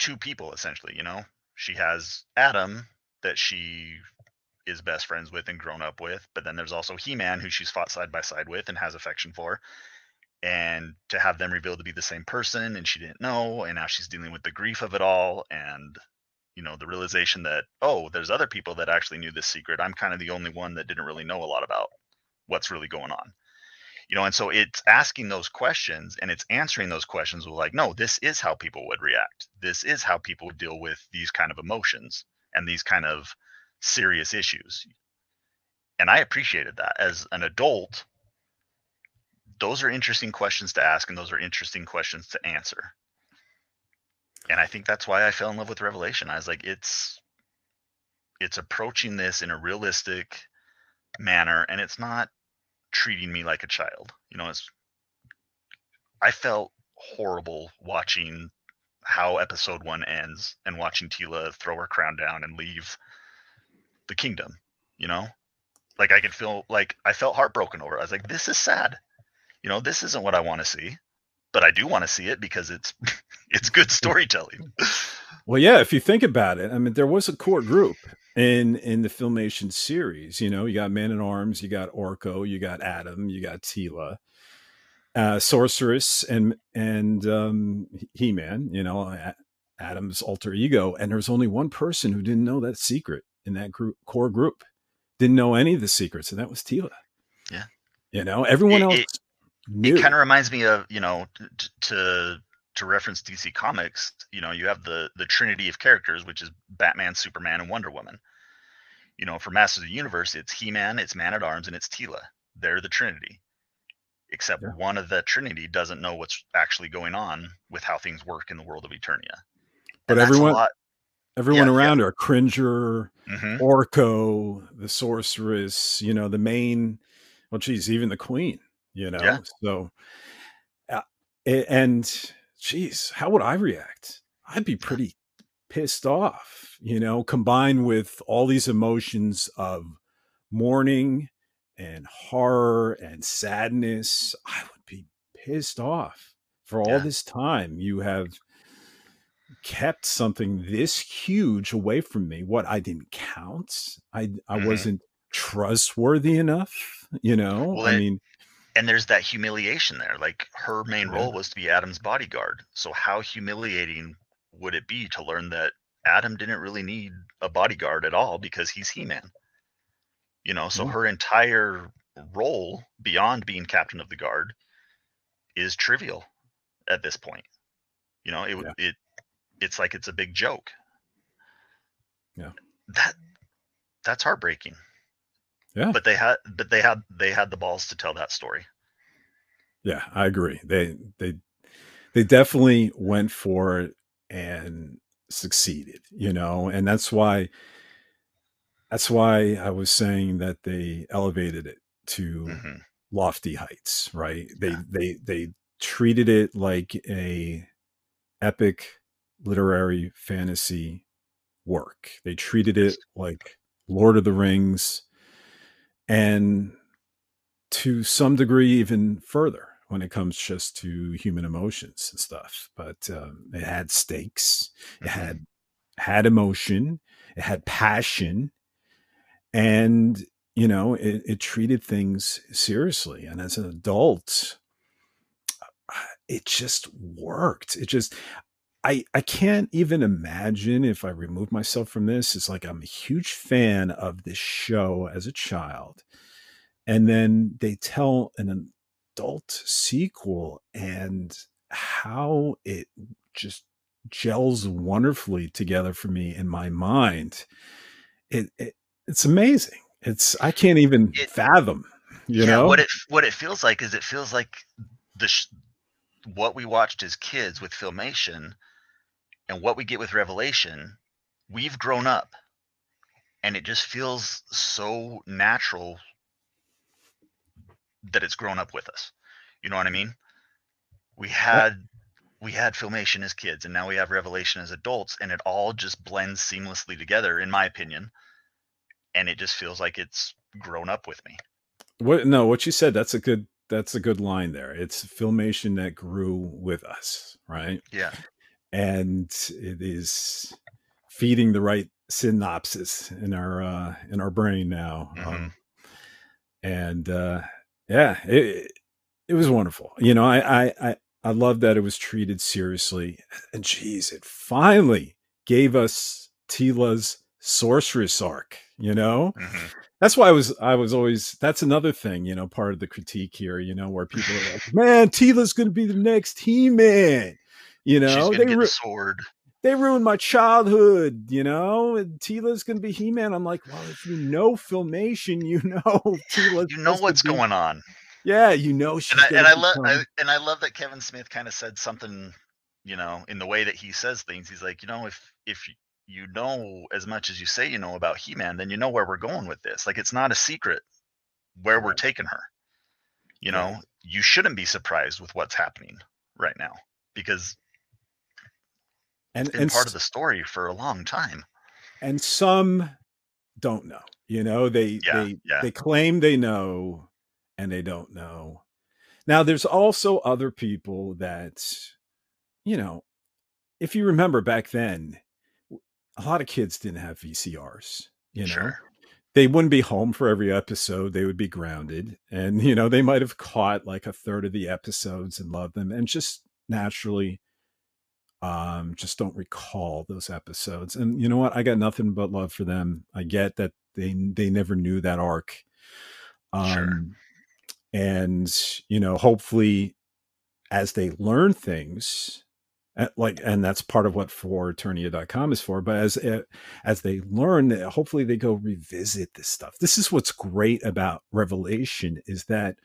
two people essentially, you know? She has Adam that she is best friends with and grown up with, but then there's also He-Man who she's fought side by side with and has affection for. And to have them revealed to be the same person and she didn't know, and now she's dealing with the grief of it all and you know, the realization that, oh, there's other people that actually knew this secret. I'm kind of the only one that didn't really know a lot about what's really going on. You know, and so it's asking those questions and it's answering those questions with like, no, this is how people would react. This is how people deal with these kind of emotions and these kind of serious issues. And I appreciated that as an adult. Those are interesting questions to ask, and those are interesting questions to answer. And I think that's why I fell in love with Revelation. I was like, it's it's approaching this in a realistic manner, and it's not treating me like a child. You know, it's I felt horrible watching how episode one ends and watching Teela throw her crown down and leave the kingdom, you know? Like I could feel like I felt heartbroken over it. I was like, this is sad. You know, this isn't what I want to see. But I do want to see it because it's it's good storytelling. Well, yeah, if you think about it, I mean, there was a core group in in the filmation series. You know, you got Man in Arms, you got Orko, you got Adam, you got Teela, uh, Sorceress, and and um, He Man. You know, Adam's alter ego, and there's only one person who didn't know that secret in that group core group. Didn't know any of the secrets, and that was Teela. Yeah. You know, everyone It- else it- knew. it kind of reminds me of you know t- t- to to reference DC Comics. You know, you have the the trinity of characters, which is Batman, Superman, and Wonder Woman. You know, for Masters of the Universe, it's He Man, it's Man at Arms, and it's Teela. They're the Trinity. Except Yeah. one of the Trinity doesn't know what's actually going on with how things work in the world of Eternia. But And everyone- lot- everyone Yeah, yeah. around her, Cringer, hmm Orko, the sorceress, you know, the main, well, geez, even the queen, you know. Yeah. So, uh, and geez, how would I react? I'd be pretty pissed off, you know, combined with all these emotions of mourning and horror and sadness. I would be pissed off for all Yeah. this time. You have kept something this huge away from me. What I didn't count. I I Mhm. wasn't trustworthy enough. You know, Well, I it- mean, and there's that humiliation there. Like her main Yeah. role was to be Adam's bodyguard. So how humiliating would it be to learn that Adam didn't really need a bodyguard at all because he's He-Man? You know, so Yeah. her entire role beyond being captain of the guard is trivial at this point. You know, it would it it's like it's a big joke. Yeah. That that's heartbreaking. Yeah. But they had but they had they had the balls to tell that story. yeah, I agree. They they they definitely went for it and succeeded. You know, and that's why that's why I was saying that they elevated it to hmm lofty heights right they Yeah. they they treated it like a epic literary fantasy work they treated it like lord of the rings and to some degree even further when it comes just to human emotions and stuff but um, it had stakes it Mhm. had had emotion it had passion and you know it, it treated things seriously and as an adult it just worked it just i i can't even imagine if i remove myself from this it's like i'm a huge fan of this show as a child and then they tell an adult sequel and how it just gels wonderfully together for me in my mind. It, it it's amazing. It's i can't even It- fathom you yeah, know? what it what it feels like is it feels like the sh- what we watched as kids with filmation and what we get with revelation we've grown up. And it just feels so natural that it's grown up with us. You know what i mean? We had we had filmation as kids and now we have revelation as adults and it all just blends seamlessly together in my opinion and it just feels like it's grown up with me. What no what you said that's a good that's a good line there. It's filmation that grew with us right? Yeah. And it is feeding the right synopsis in our uh in our brain now um, and uh yeah it it was wonderful you know i i i, I love that it was treated seriously and geez it finally gave us teela's sorceress arc you know Mhm. that's why I was I was always that's another thing, you know, part of the critique here, you know, where people are like, Man, Teela's gonna be the next He-Man. You She's know, gonna they the sword. They ruined my childhood, you know, and Teela's gonna be He-Man. I'm like, well, if you know filmation, you know Teela's You know what's be- going on, Yeah, you know and I, and I love become- and I love that Kevin Smith kind of said something, you know, in the way that he says things. He's like, you know, if if you know as much as you say you know about He-Man, then you know where we're going with this. Like, it's not a secret where we're taking her. You know, you shouldn't be surprised with what's happening right now because and and part of the story for a long time. and some don't know you know they Yeah, they yeah. they claim they know and they don't know now there's also other people that you know if you remember back then a lot of kids didn't have vcrs you know Sure. they wouldn't be home for every episode they would be grounded and you know they might have caught like a third of the episodes and loved them and just naturally um just don't recall those episodes and you know what? I got nothing but love for them. I get that they they never knew that arc um Sure. and you know hopefully as they learn things uh, like and that's part of what foreternia.com is for but as uh, as they learn hopefully they go revisit this stuff. This is what's great about revelation is that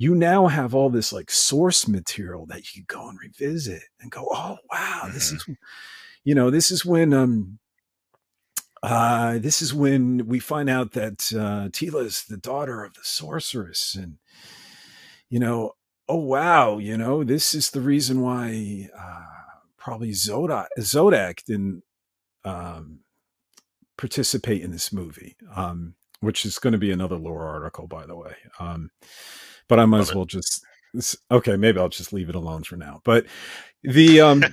you now have all this like source material that you can go and revisit and go oh wow this Mhm. is you know this is when um uh, this is when we find out that uh, Teela is the daughter of the sorceress, and you know, oh wow, you know, this is the reason why uh, probably Zodac Zodac didn't um, participate in this movie, um, which is going to be another lore article, by the way. Um, but I might Love as well it. just okay, maybe I'll just leave it alone for now. But the um,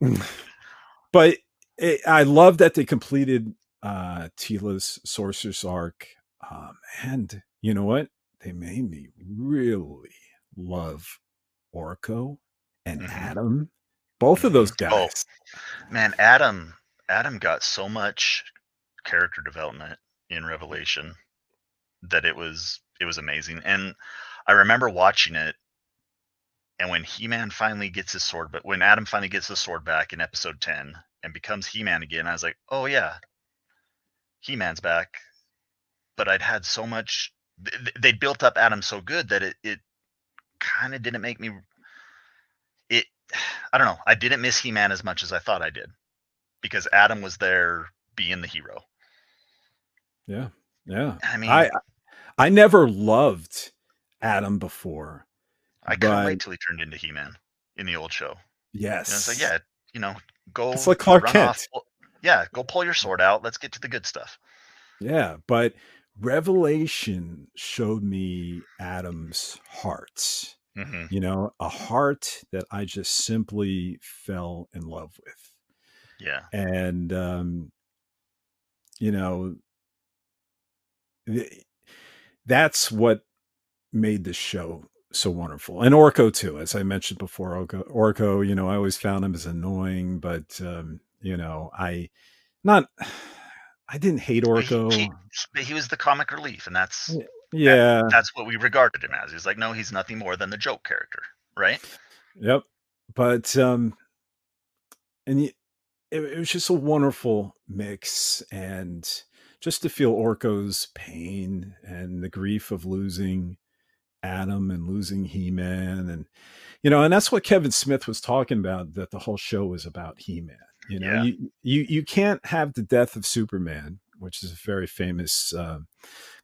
but it, I love that they completed uh Teela's Sorceress arc, um, and you know what? They made me really love Orko and mm-hmm. Adam. Both of those oh, guys. Oh, man, Adam Adam got so much character development in Revelation that it was it was amazing. And I remember watching it and when He-Man finally gets his sword, but when Adam finally gets his sword back in episode 10 and becomes He-Man again, I was like, "Oh yeah. He-Man's back." But I'd had so much they built up Adam so good that it it kind of didn't make me it I don't know. I didn't miss He-Man as much as I thought I did because Adam was there being the hero. Yeah. Yeah. I mean I I never loved Adam before. I couldn't wait till he turned into He-Man in the old show. Yes. Know, it's like, yeah, you know, go It's like Clark Kent. Off, yeah, go pull your sword out. Let's get to the good stuff. Yeah, but Revelation showed me Adam's heart. Mm-hmm. You know, a heart that I just simply fell in love with. Yeah. And um you know that's what made this show so wonderful. And Orko too, as I mentioned before. Orko, Orko, you know, I always found him as annoying, but um, you know, I not I didn't hate Orko. He, he, he was the comic relief, and that's yeah, that, that's what we regarded him as. He's like, no, he's nothing more than the joke character, right? Yep. But um, and it, it was just a wonderful mix, and just to feel Orko's pain and the grief of losing Adam and losing He Man, and you know, and that's what Kevin Smith was talking about. That the whole show was about He Man. You know, yeah. you, you you can't have the death of Superman, which is a very famous uh,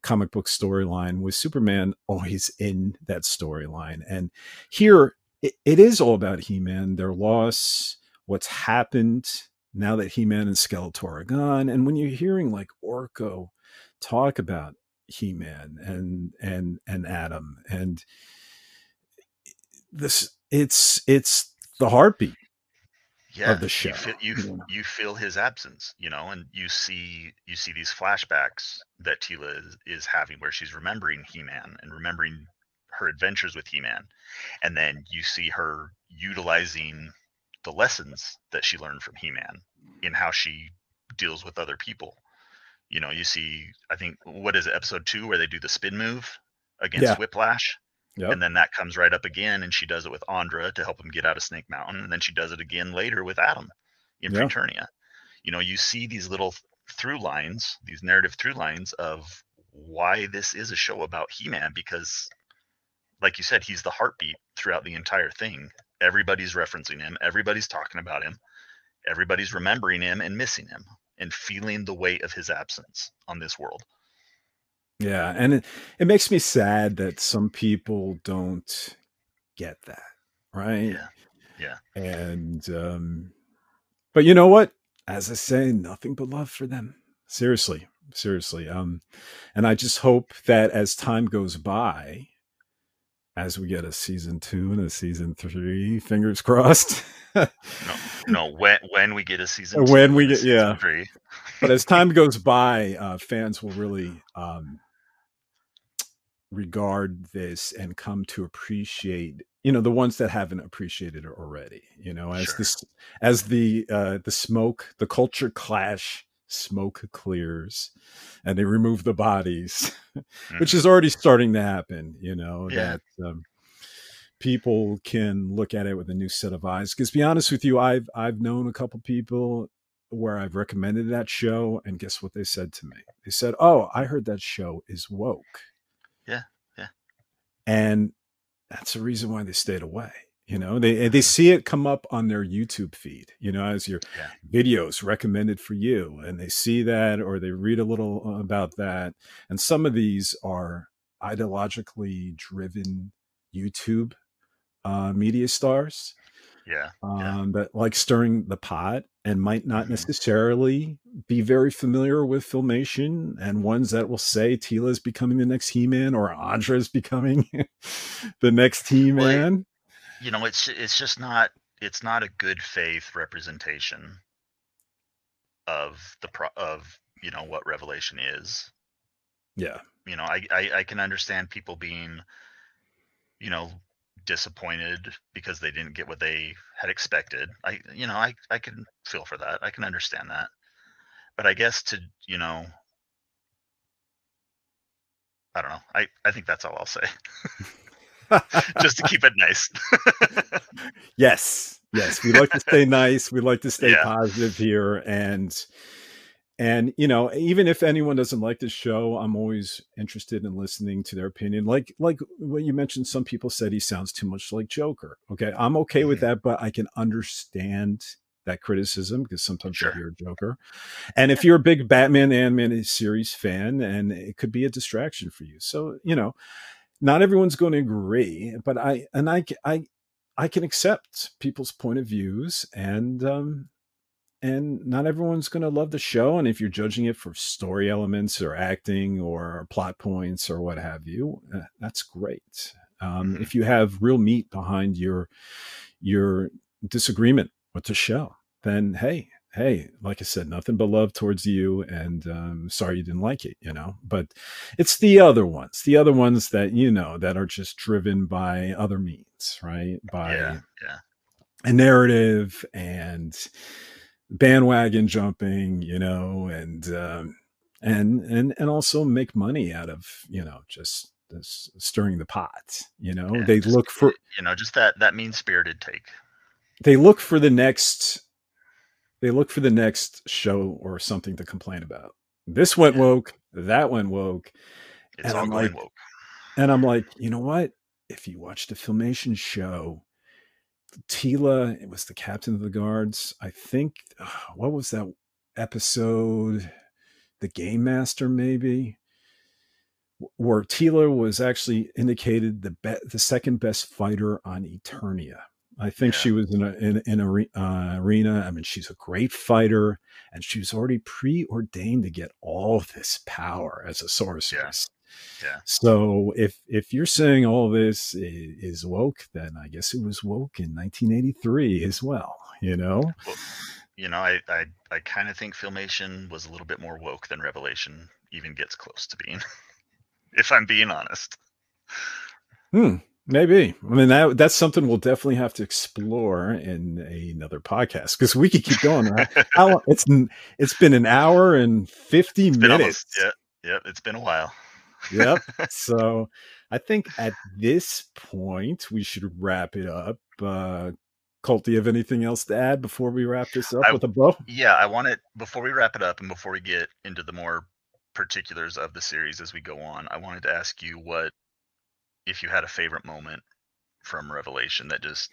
comic book storyline, with Superman always in that storyline. And here, it, it is all about He Man, their loss, what's happened now that He Man and Skeletor are gone. And when you're hearing like Orko talk about he-man and and and adam and this it's it's the heartbeat yeah, of the show you feel, you, you feel his absence you know and you see you see these flashbacks that Teela is, is having where she's remembering he-man and remembering her adventures with he-man and then you see her utilizing the lessons that she learned from he-man in how she deals with other people you know, you see, I think, what is it, episode two, where they do the spin move against yeah. Whiplash. Yep. And then that comes right up again, and she does it with Andra to help him get out of Snake Mountain. And then she does it again later with Adam in yeah. Preternia. You know, you see these little through lines, these narrative through lines of why this is a show about He Man, because, like you said, he's the heartbeat throughout the entire thing. Everybody's referencing him, everybody's talking about him, everybody's remembering him and missing him and feeling the weight of his absence on this world. Yeah, and it, it makes me sad that some people don't get that, right? Yeah. Yeah. And um but you know what? As I say, nothing but love for them. Seriously, seriously. Um and I just hope that as time goes by, as we get a season two and a season three, fingers crossed. no, no, when when we get a season, when we get yeah, three. but as time goes by, uh, fans will really um, regard this and come to appreciate. You know, the ones that haven't appreciated it already. You know, as sure. this as the uh, the smoke, the culture clash smoke clears and they remove the bodies mm-hmm. which is already starting to happen you know yeah. that um, people can look at it with a new set of eyes. Because be honest with you i've i've known a couple people where i've recommended that show and guess what they said to me? They said oh i heard that show is woke. Yeah yeah. And that's the reason why they stayed away You know, they they see it come up on their YouTube feed, you know, as your Yeah. videos recommended for you, and they see that or they read a little about that. And some of these are ideologically driven YouTube uh, media stars Yeah. Yeah. um, that like stirring the pot and might not Mhm. necessarily be very familiar with filmation and ones that will say Teela is becoming the next He-Man or Andra is becoming the next He-Man. You know, it's it's just not it's not a good faith representation of the pro of you know what Revelation is. Yeah. You know, I, I I can understand people being, you know, disappointed because they didn't get what they had expected. I you know, I I can feel for that. I can understand that. But I guess to, you know, I don't know. I I think that's all I'll say. Just to keep it nice. yes. Yes. We like to stay nice. We like to stay Yeah. positive here. And and you know, even if anyone doesn't like the show, I'm always interested in listening to their opinion. Like like what you mentioned, some people said he sounds too much like Joker. Okay. I'm okay with Mhm. that, but I can understand that criticism because sometimes Sure. I hear Joker. And if you're a big Batman animated series fan, and it could be a distraction for you. So, you know, not everyone's going to agree, but I and I I I can accept people's point of views and um and not everyone's going to love the show and if you're judging it for story elements or acting or plot points or what have you, uh, that's great. Um Mhm. if you have real meat behind your your disagreement with the show, then hey, hey, like I said, nothing but love towards you. And um, sorry you didn't like it, you know. But it's the other ones, the other ones that you know that are just driven by other means, right? By yeah, yeah. a narrative and bandwagon jumping, you know, and um, and and and also make money out of you know just this stirring the pot. You know, Yeah, they just- look for You know, just that that mean spirited take. they look for the next they look for the next show or something to complain about. This went Yeah. woke, that went woke, It's And I'm like- woke. and I'm like, you know what? If you watch the filmation show, Teela it was the captain of the guards. I think uh, what was that episode? The Game Master, maybe, where Teela was actually indicated the be- the second best fighter on Eternia. I think Yeah. she was in a in, in a re- uh, arena. I mean, she's a great fighter, and she was already preordained to get all this power as a sorceress. Yeah. So if if you're saying all this is, is woke, then I guess it was woke in 1983 as well. You know, You know, I I, I kind of think Filmation was a little bit more woke than Revelation even gets close to being. if I'm being honest. hmm, maybe. I mean that that's something we'll definitely have to explore in another podcast because we could keep going. Right? How long? it's it's been an hour and 50 Been minutes. almost, yeah, yeah, it's been a while. yep. So I think at this point we should wrap it up. Uh Colt, do you have anything else to add before we wrap this up I- with a bow? Yeah, I want it before we wrap it up and before we get into the more particulars of the series as we go on. I wanted to ask you what if you had a favorite moment from Revelation that just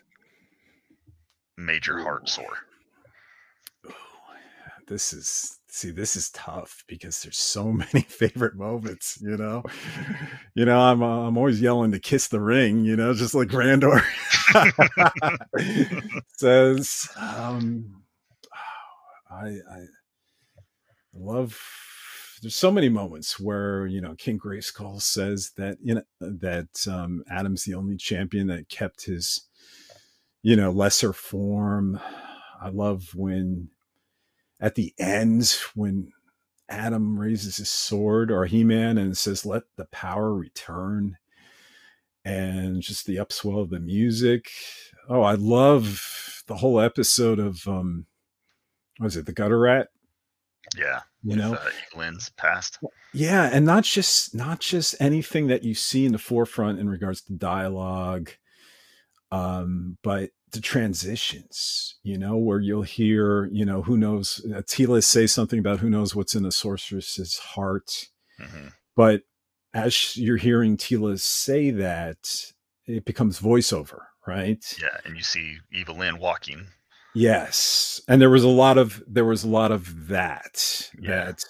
made your heart sore. Ooh, this is see this is tough because there's so many favorite moments you know you know i'm uh, i'm always yelling to kiss the ring you know just like randor says um i i love there's so many moments where you know king grayskull says that you know that um adam's the only champion that kept his you know lesser form. I love when at the end when adam raises his sword or he-man and says let the power return. And just the upswell of the music. Oh i love the whole episode of um was it the gutter rat? Yeah. You know uh, past. yeah and not just not just anything that you see in the forefront in regards to dialogue um but the transitions you know where you'll hear you know who knows uh, teela say something about who knows what's in a sorceress's heart hmm but as you're hearing teela say that it becomes voiceover, right? Yeah, and you see Evil-Lyn walking. Yes, and there was a lot of there was a lot of that Yeah. that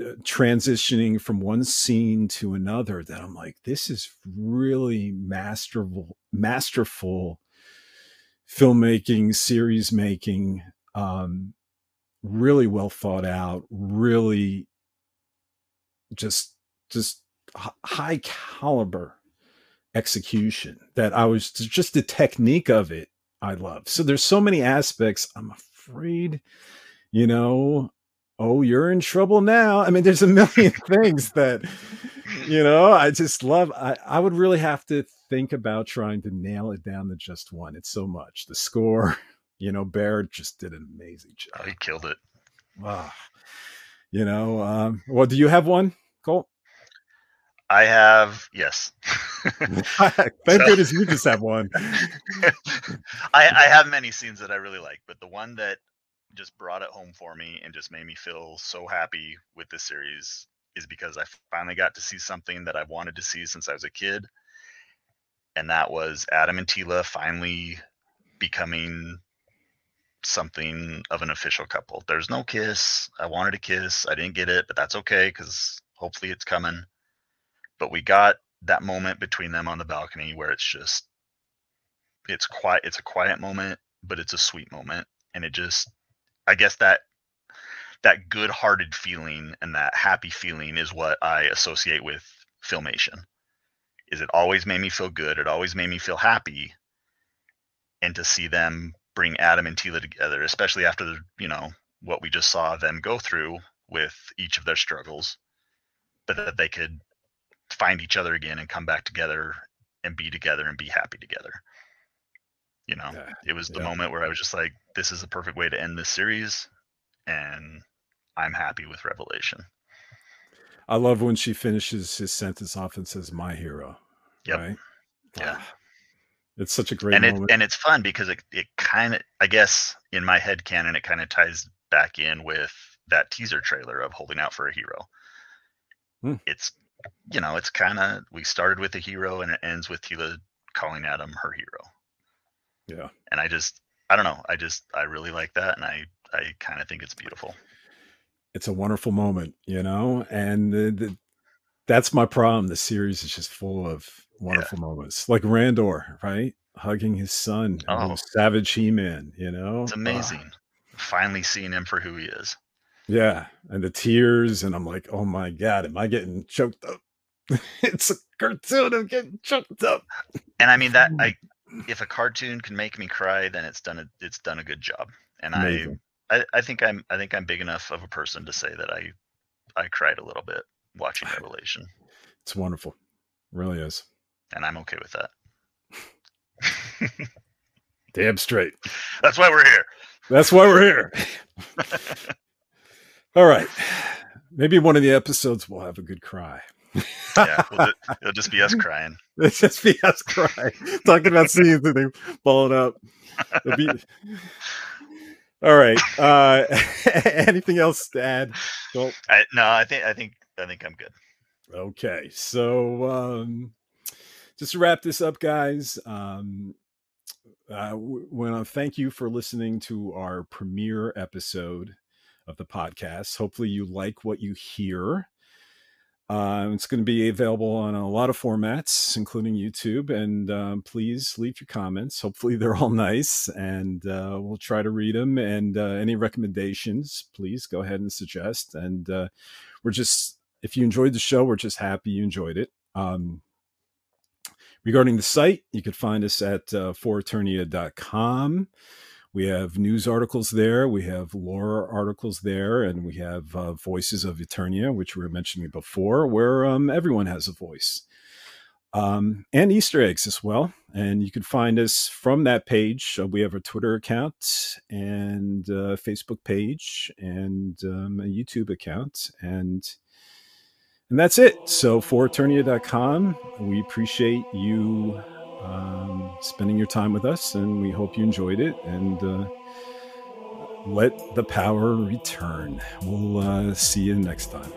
uh, transitioning from one scene to another. That I'm like, this is really masterful, masterful filmmaking, series making. Um, really well thought out. Really, just just high caliber execution that I was just the technique of it I love. So there's so many aspects. I'm afraid, you know, oh, you're in trouble now. I mean, there's a million things that, you know, I just love. I, I would really have to think about trying to nail it down to just one. It's so much. The score, you know, Barrett just did an amazing Oh, job. he killed it. Wow. you know, um, well, do you have one, Colt? I have yes. Thank goodness you just have one. I, I have many scenes that I really like, but the one that just brought it home for me and just made me feel so happy with this series is because I finally got to see something that I've wanted to see since I was a kid. And that was Adam and Teela finally becoming something of an official couple. There's no kiss. I wanted a kiss. I didn't get it, but that's okay because hopefully it's coming. But we got that moment between them on the balcony where it's just it's quiet it's a quiet moment but it's a sweet moment and it just i guess that that good hearted feeling and that happy feeling is what i associate with filmation is it always made me feel good it always made me feel happy and to see them bring adam and teela together especially after the you know what we just saw them go through with each of their struggles but that they could find each other again and come back together and be together and be happy together you know Yeah, it was the yeah. moment where i was just like this is the perfect way to end this series and i'm happy with revelation I love when she finishes his sentence off and says, "My hero." Yep. Right? Yeah. Ah, it's such a great and it moment. and it's fun because it, it kind of i guess in my head canon it kind of ties back in with that teaser trailer of holding out for a hero Hmm. it's you know it's kind of we started with a hero and it ends with teela calling adam her hero yeah. and i just i don't know i just i really like that and i i kind of think it's beautiful It's a wonderful moment, you know, and the, the, that's my problem. The series is just full of wonderful moments, like Randor, right? Hugging his son, Oh. savage He-Man, you know. it's amazing finally seeing him for who he is yeah, and the tears, and I'm like, oh my god, am I getting choked up? it's a cartoon. I'm getting choked up. and i mean that i if a cartoon can make me cry then it's done a it's done a good job and I, Amazing. I i think i'm i think i'm big enough of a person to say that i i cried a little bit watching revelation It's wonderful, really is. and i'm okay with that Damn straight. that's why we're here That's why we're here. All right. Maybe one of the episodes will have a good cry. yeah we'll it'll just be us crying It's just be us crying, Talking about scenes and they it up. Be... All right. Uh, anything else to add? Cool. I, no i think i think i think i'm good Okay, so um, just to wrap this up, guys, um, I want to thank you for listening to our premiere episode of the podcast. Hopefully, you like what you hear. Uh, it's going to be available on a lot of formats, including YouTube. And um, please leave your comments. Hopefully, they're all nice, and uh, we'll try to read them. And uh, any recommendations, please go ahead and suggest. And uh, we're just if you enjoyed the show, we're just happy you enjoyed it. Um, regarding the site, you could find us at uh, foreternia.com. We have news articles there, we have lore articles there, and we have uh, Voices of Eternia, which we were mentioning before, where um, everyone has a voice. Um, and Easter eggs as well. And you can find us from that page. Uh, we have a Twitter account and a Facebook page and um, a YouTube account. And and that's it. So for Eternia.com, we appreciate you um, spending your time with us, and we hope you enjoyed it. And uh, let the power return. We'll uh, see you next time.